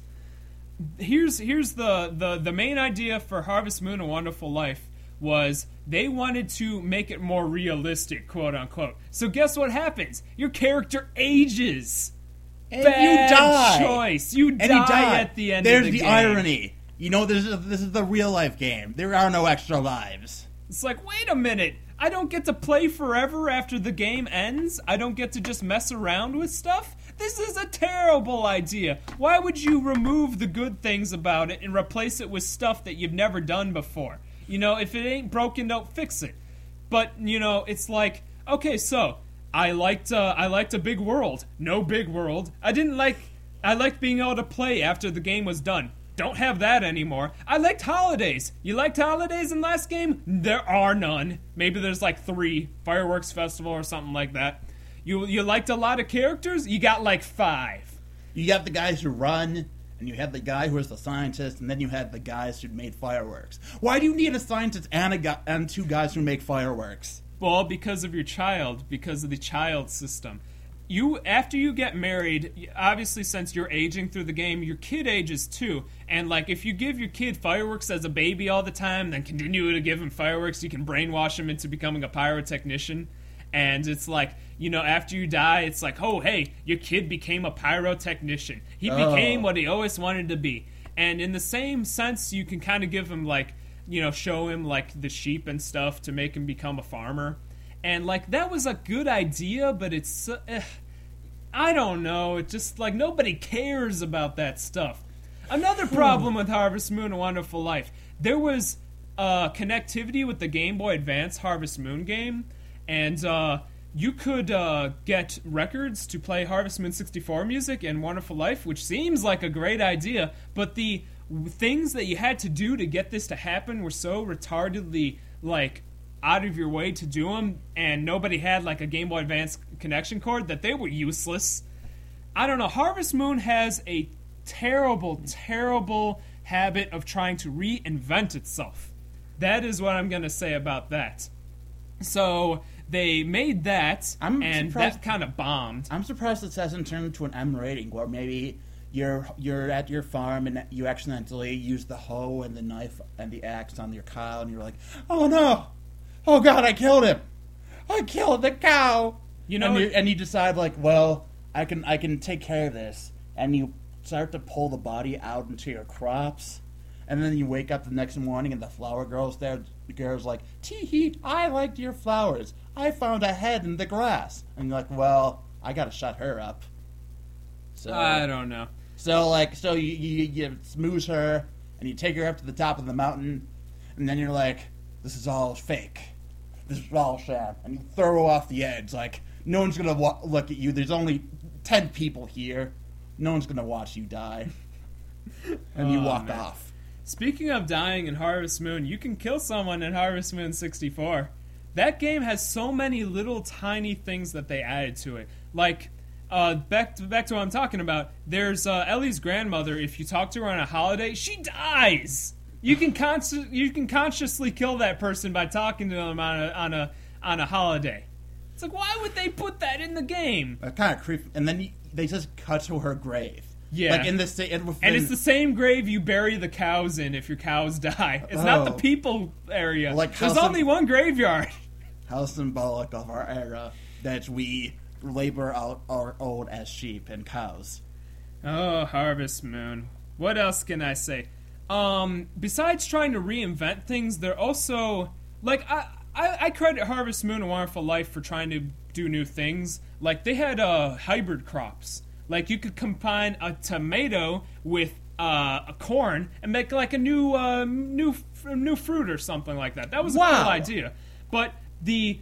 Here's here's the, the the main idea for Harvest Moon: A Wonderful Life was they wanted to make it more realistic, quote unquote. So guess what happens? Your character ages. And Bad you die. choice. You And die, you die at the end. There's of the, the, irony. You know, this is this is the real life game. There are no extra lives. It's like, wait a minute. I don't get to play forever after the game ends. I don't get to just mess around with stuff. This is a terrible idea. Why would you remove the good things about it and replace it with stuff that you've never done before? You know, if it ain't broken, don't fix it. But you know, it's like, okay, so I liked uh, I liked a big world. No big world. I didn't like I liked being able to play after the game was done. Don't have that anymore. I liked holidays. You liked holidays in last game? There are none. Maybe there's like three fireworks festival or something like that. You you liked a lot of characters? You got like five. You have the guys who run, and you have the guy who is the scientist, and then you have the guys who made fireworks. Why do you need a scientist and a guy, and two guys who make fireworks? Well, because of your child, because of the child system. You after you get married, obviously since you're aging through the game, your kid ages too. And like if you give your kid fireworks as a baby all the time, then continue to give him fireworks, you can brainwash him into becoming a pyrotechnician. And it's like, you know, after you die, it's like, oh, hey, your kid became a pyrotechnician. He Oh. became what he always wanted to be. And in the same sense, you can kind of give him, like, you know, show him, like, the sheep and stuff to make him become a farmer. And, like, that was a good idea, but it's. Uh, eh, I don't know. It just, like, nobody cares about that stuff. Another problem with Harvest Moon: A Wonderful Life. There was uh, connectivity with the Game Boy Advance Harvest Moon game, and uh, you could uh, get records to play Harvest Moon 64 music and Wonderful Life, which seems like a great idea. But the things that you had to do to get this to happen were so retardedly like out of your way to do them, and nobody had like a Game Boy Advance connection cord that they were useless. I don't know. Harvest Moon has a terrible, terrible habit of trying to reinvent itself. That is what I'm going to say about that. So they made that, I'm and surprised- that kind of bombed. I'm surprised this hasn't turned into an M rating, where maybe you're you're at your farm and you accidentally use the hoe and the knife and the axe on your cow, and you're like, "Oh no! Oh God, I killed him! I killed the cow!" You know, and you, and you decide like, "Well, I can I can take care of this," and you start to pull the body out into your crops. And then you wake up the next morning and the flower girl's there. The girl's like, Tee hee, I liked your flowers. I found a head in the grass. And you're like, well, I gotta shut her up. So, I don't know. so like, so you, you, you smooze her and you take her up to the top of the mountain. And then you're like, this is all fake. This is all sham. And you throw off the edge. Like, no one's gonna wa- look at you. There's only 10 people here. No one's gonna watch you die. And you Oh, walk man. off. Speaking of dying in Harvest Moon, you can kill someone in Harvest Moon 64. That game has so many little tiny things that they added to it. Like, uh, back to, back to what I'm talking about. There's uh, Ellie's grandmother. If you talk to her on a holiday, she dies. You can consci- you can consciously kill that person by talking to them on a on a on a holiday. It's like why would they put that in the game? That kind of creepy. And then you, they just cut to her grave. Yeah. like in the state, and, And it's the same grave you bury the cows in if your cows die. It's not the Oh. people area. Like There's only one graveyard. how symbolic of our era that we labor out our old as sheep and cows. Oh, Harvest Moon. What else can I say? Um, besides trying to reinvent things, they're also like I, I, I credit Harvest Moon and Wonderful Life for trying to do new things. Like they had uh, hybrid crops. Like you could combine a tomato with uh, a corn and make like a new uh, new new fruit or something like that. That was a Wow. cool idea. But the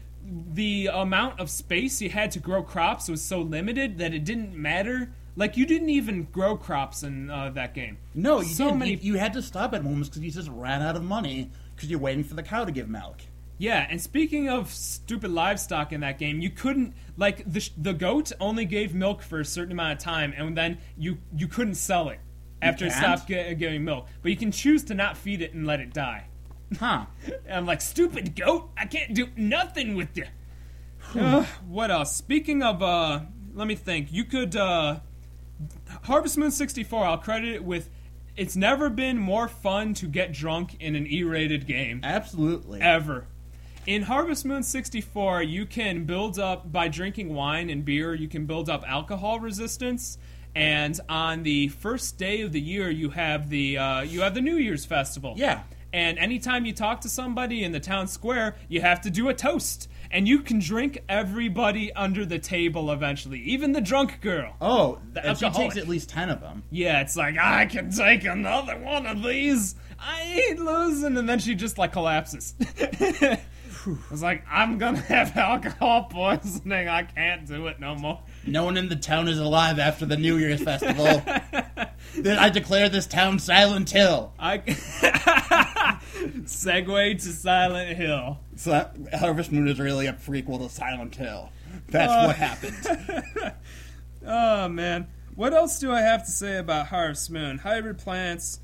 the amount of space you had to grow crops was so limited that it didn't matter. Like you didn't even grow crops in uh, that game. No, you so didn't. many. You, you had to stop at moments because you just ran out of money because you're waiting for the cow to give milk. Yeah, and speaking of stupid livestock in that game, you couldn't like the sh- the goat only gave milk for a certain amount of time, and then you you couldn't sell it after it stopped gi- giving milk. But you can choose to not feed it and let it die. Huh? And I'm like, stupid goat, I can't do nothing with you. Ugh, what else? Speaking of, uh, let me think. You could, uh, Harvest Moon 64, I'll credit it with, it's never been more fun to get drunk in an E rated game Absolutely. ever. In Harvest Moon 64, you can build up by drinking wine and beer, you can build up alcohol resistance. And on the first day of the year, you have the uh, you have the New Year's festival. Yeah. And anytime you talk to somebody in the town square, you have to do a toast, and you can drink everybody under the table eventually, even the drunk girl. Oh, The and she takes at least ten of them. Yeah, it's like I can take another one of these. I ain't losing, and then she just like collapses. It's like I'm gonna have alcohol poisoning. I can't do it no more. No one in the town is alive after the New Year's festival. then I declare this town Silent Hill. I segue to Silent Hill. So that, Harvest Moon is really a prequel to Silent Hill. That's Uh. what happened. Oh man, what else do I have to say about Harvest Moon? Hybrid plants,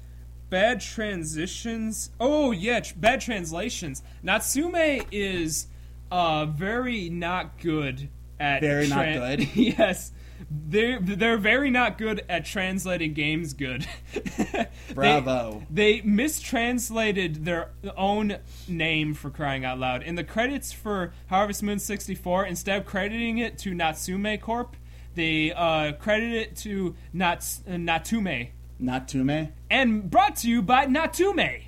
bad transitions. Oh yeah, tr- bad translations. Natsume is uh very not good at Very not good? yes. They're they're very not good at translating games good. They- Bravo. They, mistranslated their own name for crying out loud. In the credits for Harvest Moon 64, instead of crediting it to Natsume Corp, they uh, credited it to Nats- uh, Natume. Natume. And brought to you by Natume,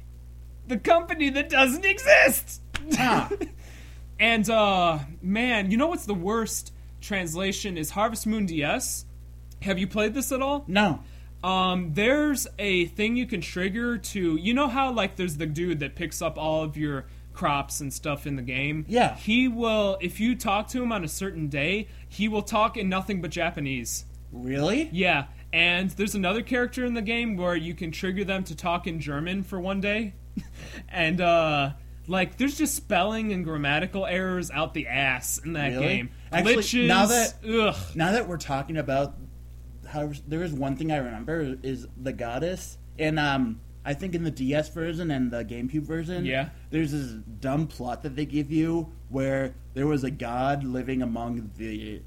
the company that doesn't exist. Ah. And uh man, you know what's the worst translation is Harvest Moon DS. Have you played this at all? No. Um there's a thing you can trigger to you know how like there's the dude that picks up all of your crops and stuff in the game? Yeah. He will if you talk to him on a certain day, he will talk in nothing but Japanese. Really? Yeah, and there's another character in the game where you can trigger them to talk in German for one day. and uh like there's just spelling and grammatical errors out the ass in that Really? game. Actually, Glitches. now that- ugh. Now that we're talking about how there is one thing I remember is the goddess, and um, I think in the DS version and the GameCube version, Yeah. there's this dumb plot that they give you where there was a god living among the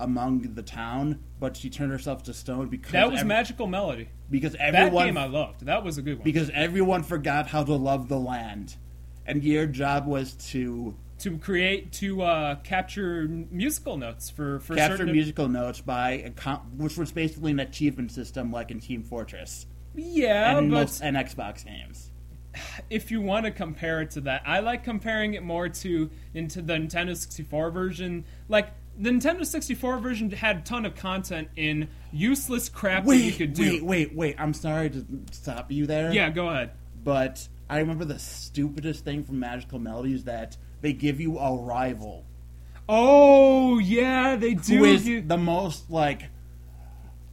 among the town, but she turned herself to stone because That was Magical Melody. because everyone That game I loved. That was a good one. because everyone forgot how to love the land, and your job was to to create to uh, capture musical notes for for capture certain musical notes by a com- which was basically an achievement system like in Team Fortress. Yeah, and but most and Xbox games. if you want to compare it to that, I like comparing it more to into the Nintendo 64 version. Like the Nintendo 64 version had a ton of content in useless crap that you could do. wait, wait, wait! I'm sorry to stop you there. Yeah, go ahead. but I remember the stupidest thing from Magical Melodies that they give you a rival Oh yeah, they do. who is the most like.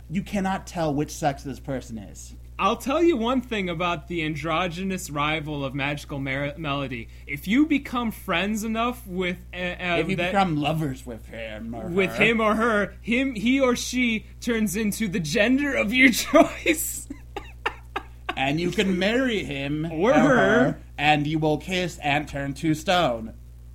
You cannot tell which sex this person is. I'll tell you one thing about the androgynous rival of Magical Mer- Melody. If you become friends enough with uh, uh, if you that- become lovers with him or with her, him or her, him, he or she turns into the gender of your choice. and you can marry him Or her. and you will kiss and turn to stone.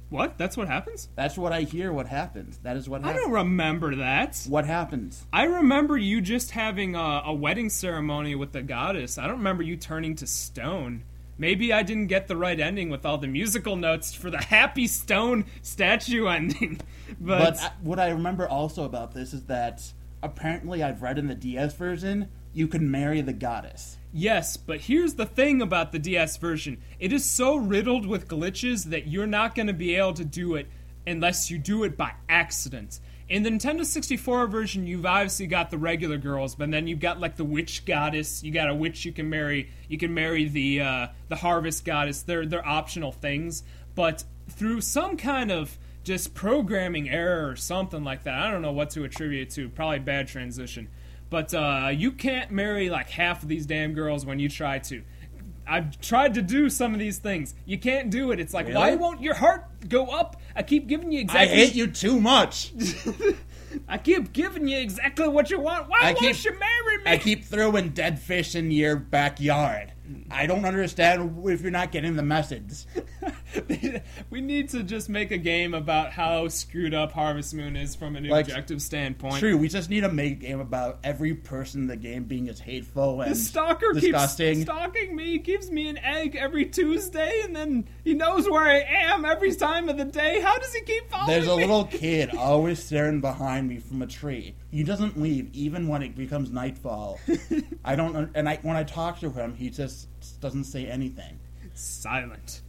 What? That's what happens? That's what I hear. What happens? That is what happened. I don't remember that. What happens? I remember you just having a, a wedding ceremony with the goddess. I don't remember you turning to stone. Maybe I didn't get the right ending with all the musical notes for the happy stone statue ending. but, But I, what I remember also about this is that apparently I've read in the DS version you can marry the goddess. Yes, but here's the thing about the DS version. It is so riddled with glitches that you're not going to be able to do it unless you do it by accident. In the Nintendo 64 version, you've obviously got the regular girls, but then you've got like the witch goddess. You got a witch you can marry. You can marry the uh, the harvest goddess. They're they're optional things, but through some kind of just programming error or something like that, I don't know what to attribute to. Probably bad transition. But uh, you can't marry like half of these damn girls when you try to. I've tried to do some of these things. You can't do it. It's like, Really? why won't your heart go up? I keep giving you exactly. I hate you too much. I keep giving you exactly what you want. Why I won't keep- you marry me? I keep throwing dead fish in your backyard. I don't understand if you're not getting the message. we need to just make a game about how screwed up Harvest Moon is from an Like, objective standpoint. True, we just need to make a game about every person in the game being as hateful and The stalker disgusting. keeps stalking me. He gives me an egg every Tuesday, and then he knows where I am every time of the day. How does he keep following There's a me? little kid always staring behind me from a tree. He doesn't leave even when it becomes nightfall. I don't, and I when I talk to him, he just doesn't say anything. silent.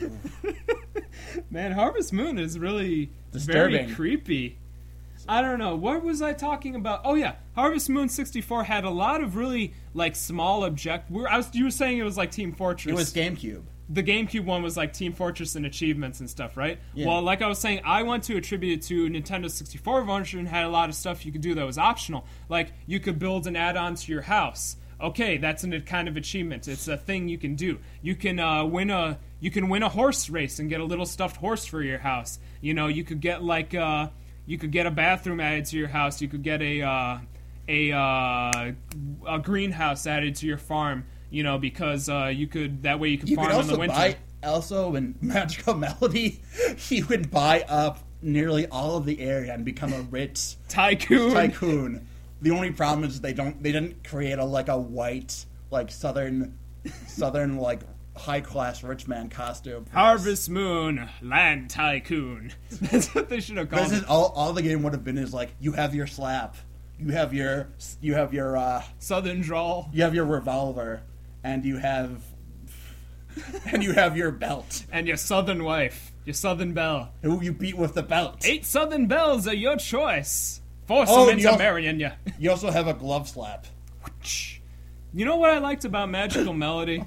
Man, Harvest Moon is really Disturbing. very creepy. I don't know. What was I talking about? Oh yeah, Harvest Moon 64 had a lot of really like small object. We're, I was, you were saying it was like Team Fortress. It was GameCube. the GameCube one was like Team Fortress and achievements and stuff, right? Yeah. Well, like I was saying, I want to attribute it to Nintendo 64 version had a lot of stuff you could do that was optional. Like you could build an add-on to your house. Okay, that's a kind of achievement. It's a thing you can do. You can uh, win a you can win a horse race and get a little stuffed horse for your house. You know, you could get like uh, you could get a bathroom added to your house. You could get a uh, a uh, a greenhouse added to your farm. You know, because uh, you could that way you could You farm could in the winter. buy also in Magical Melody, he would buy up nearly all of the area and become a rich Tycoon. tycoon. The only problem is they don't they didn't create a like a white like southern southern like high class rich man costume. Harvest Moon, Land Tycoon. That's what they should have called This is all all the game would have been is like you have your slap, you have your you have your uh Southern Drawl. you have your revolver, and you have and you have your belt. And your Southern wife, your Southern Belle. Who you beat with the belt. Eight Southern Belles are your choice. Force Oh, them into you- marrying you. You also have a glove slap. You know what I liked about Magical Melody?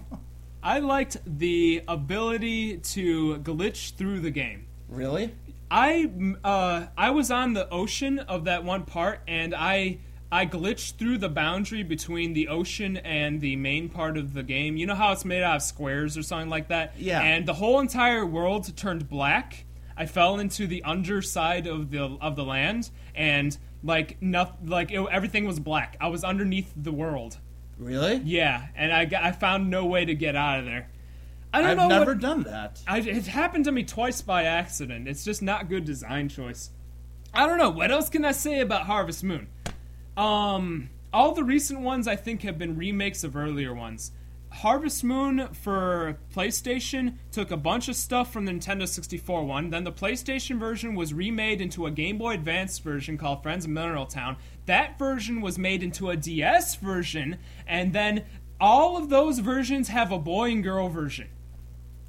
I liked the ability to glitch through the game. Really? I uh, I was on the ocean of that one part, and I I glitched through the boundary between the ocean and the main part of the game. You know how it's made out of squares or something like that. Yeah. And the whole entire world turned black. I fell into the underside of the of the land, and like nothing, like it, everything was black. I was underneath the world. Really? Yeah, and I I found no way to get out of there. I don't know. I've never what, done that. I, it happened to me twice by accident. It's just not good design choice. I don't know. What else can I say about Harvest Moon? Um, all the recent ones I think have been remakes of earlier ones. Harvest Moon for PlayStation took a bunch of stuff from the Nintendo 64 one. Then the PlayStation version was remade into a Game Boy Advance version called Friends of Mineral Town. That version was made into a DS version, and then all of those versions have a boy and girl version.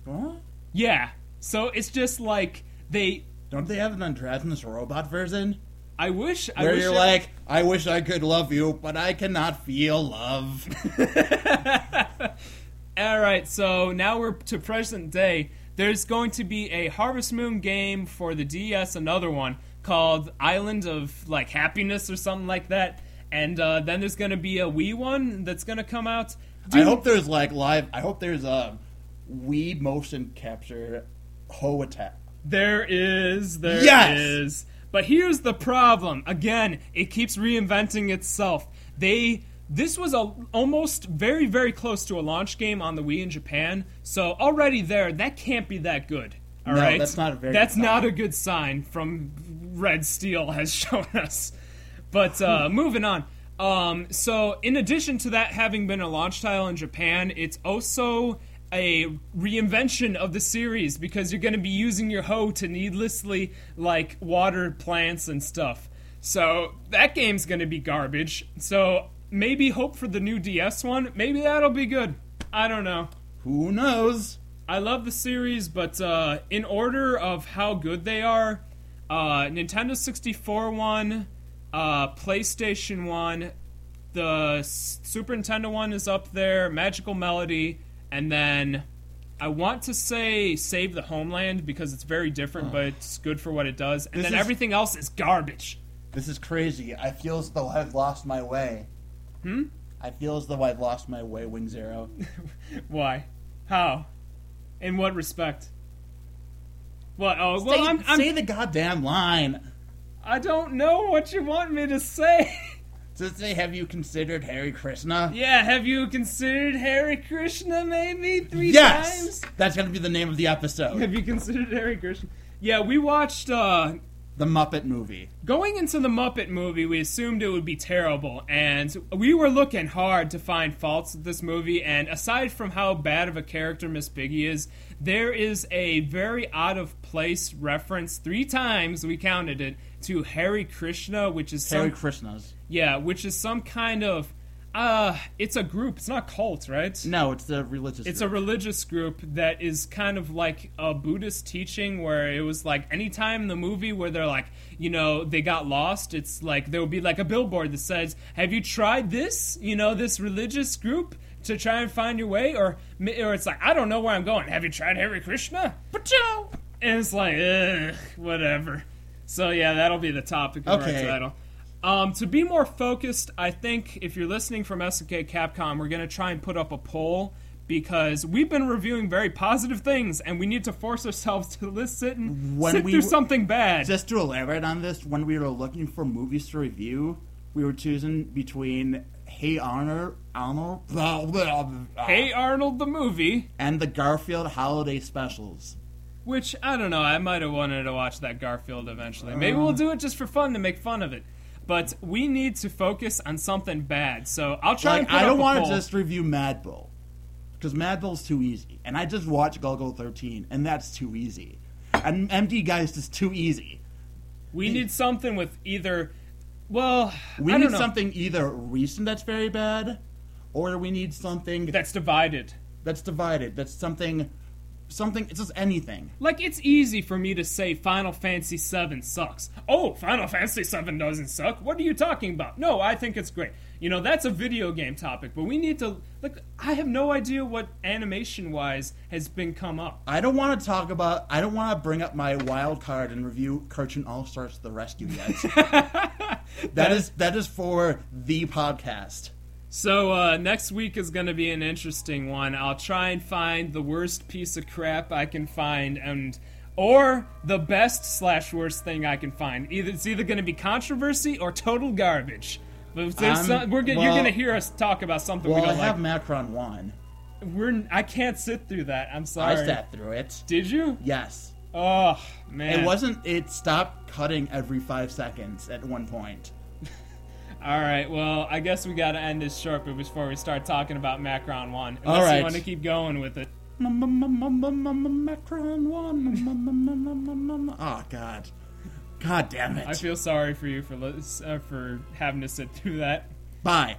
What? Yeah. So it's just like they. Don't they have an androgynous robot version? I wish. I Where wish you're like, I wish I could love you, but I cannot feel love. All right. So now we're to present day. There's going to be a Harvest Moon game for the DS, another one called Island of like Happiness or something like that. And uh, then there's going to be a Wii one that's going to come out. I hope there's like live. I hope there's a Wii motion capture hoe attack. There is. There is. Yes! But here's the problem. Again, it keeps reinventing itself. They this was a almost very very close to a launch game on the Wii in Japan. So already there, that can't be that good. All No, right, that's not a very That's good not sign. a good sign from Red Steel has shown us. But uh, moving on. Um, so, in addition to that having been a launch title in Japan, it's also a reinvention of the series because you're going to be using your hoe to needlessly like water plants and stuff. So that game's going to be garbage. So maybe hope for the new DS one. Maybe that'll be good. I don't know. Who knows? I love the series, but uh, in order of how good they are, uh, Nintendo 64 one, uh, PlayStation one, the Super Nintendo one is up there, Magical Melody, and then I want to say Save the Homeland because it's very different, but it's good for what it does, and This then is- everything else is garbage. This is crazy. I feel as though I've lost my way. Hmm? I feel as though I've lost my way, Wing Zero. Why? How? In what respect? What? Oh, well, say, I'm, I'm say the goddamn line. I don't know what you want me to say. to say, have you considered Hare Krishna? yeah, have you considered Hare Krishna maybe three yes! times? That's going to be the name of the episode. Have you considered Hare Krishna? Yeah, we watched uh the Muppet movie. going into the Muppet movie, we assumed it would be terrible, and we were looking hard to find faults with this movie. And aside from how bad of a character Miss Piggy is, there is a very out of place reference three times we counted it to Hare Krishna, which is some Hare Krishna's. yeah, which is some kind of uh, it's a group. It's not cult, right? No, it's the religious. It's a religious group that is kind of like a Buddhist teaching where it was like anytime in the movie where they're like, you know, they got lost, it's like there will be like a billboard that says, Have you tried this? You know, this religious group to try and find your way? Or, or it's like, I don't know where I'm going. Have you tried Hare Krishna? Pachow! And it's like, ugh, whatever. So yeah, that'll be the topic of Okay. our title. Um, to be more focused, I think if you're listening from SNK Capcom, we're going to try and put up a poll because we've been reviewing very positive things, and we need to force ourselves to list, sit and When sit we through something bad. Just to elaborate on this, when we were looking for movies to review, we were choosing between Hey Arnold, Arnold, blah, blah, blah, hey Arnold, the movie. and the Garfield holiday specials. Which I don't know. I might have wanted to watch that Garfield eventually. Maybe we'll do it just for fun to make fun of it. But we need to focus on something bad. So I'll try and Like I don't want to just review Mad Bull because Mad Bull's too easy, and I just watched Golgo 13, and that's too easy. And MD Geist is too easy. We need something with either. Well, We I need know. something either recent that's very bad, or we need something that's divided. that's divided. That's something, something. It's just anything. Like it's easy for me to say Final Fantasy VII sucks. Oh, Final Fantasy VII doesn't suck. What are you talking about? No, I think it's great. You know, that's a video game topic, but we need to like I have no idea what animation wise has been come up. I don't want to talk about. I don't want to bring up my wild card and review Cartoon All Stars: The Rescue yet. that is that is for the podcast. So uh, next week is going to be an interesting one. I'll try and find the worst piece of crap I can find, and or the best slash worst thing I can find. Either it's either going to be controversy or total garbage. But Um, some, we're gonna, well- you're going to hear us talk about something Well, we don't have like. Macron one. We're I can't sit through that. I'm sorry. I sat through it. Did you? Yes. Oh man, It wasn't. It stopped cutting every five seconds at one point. All right. Well, I guess we got to end this short before we start talking about Macron one. Unless All right. you want to keep going with it. Macron one. Oh God. God damn it. I feel sorry for you for uh, for having to sit through that. Bye.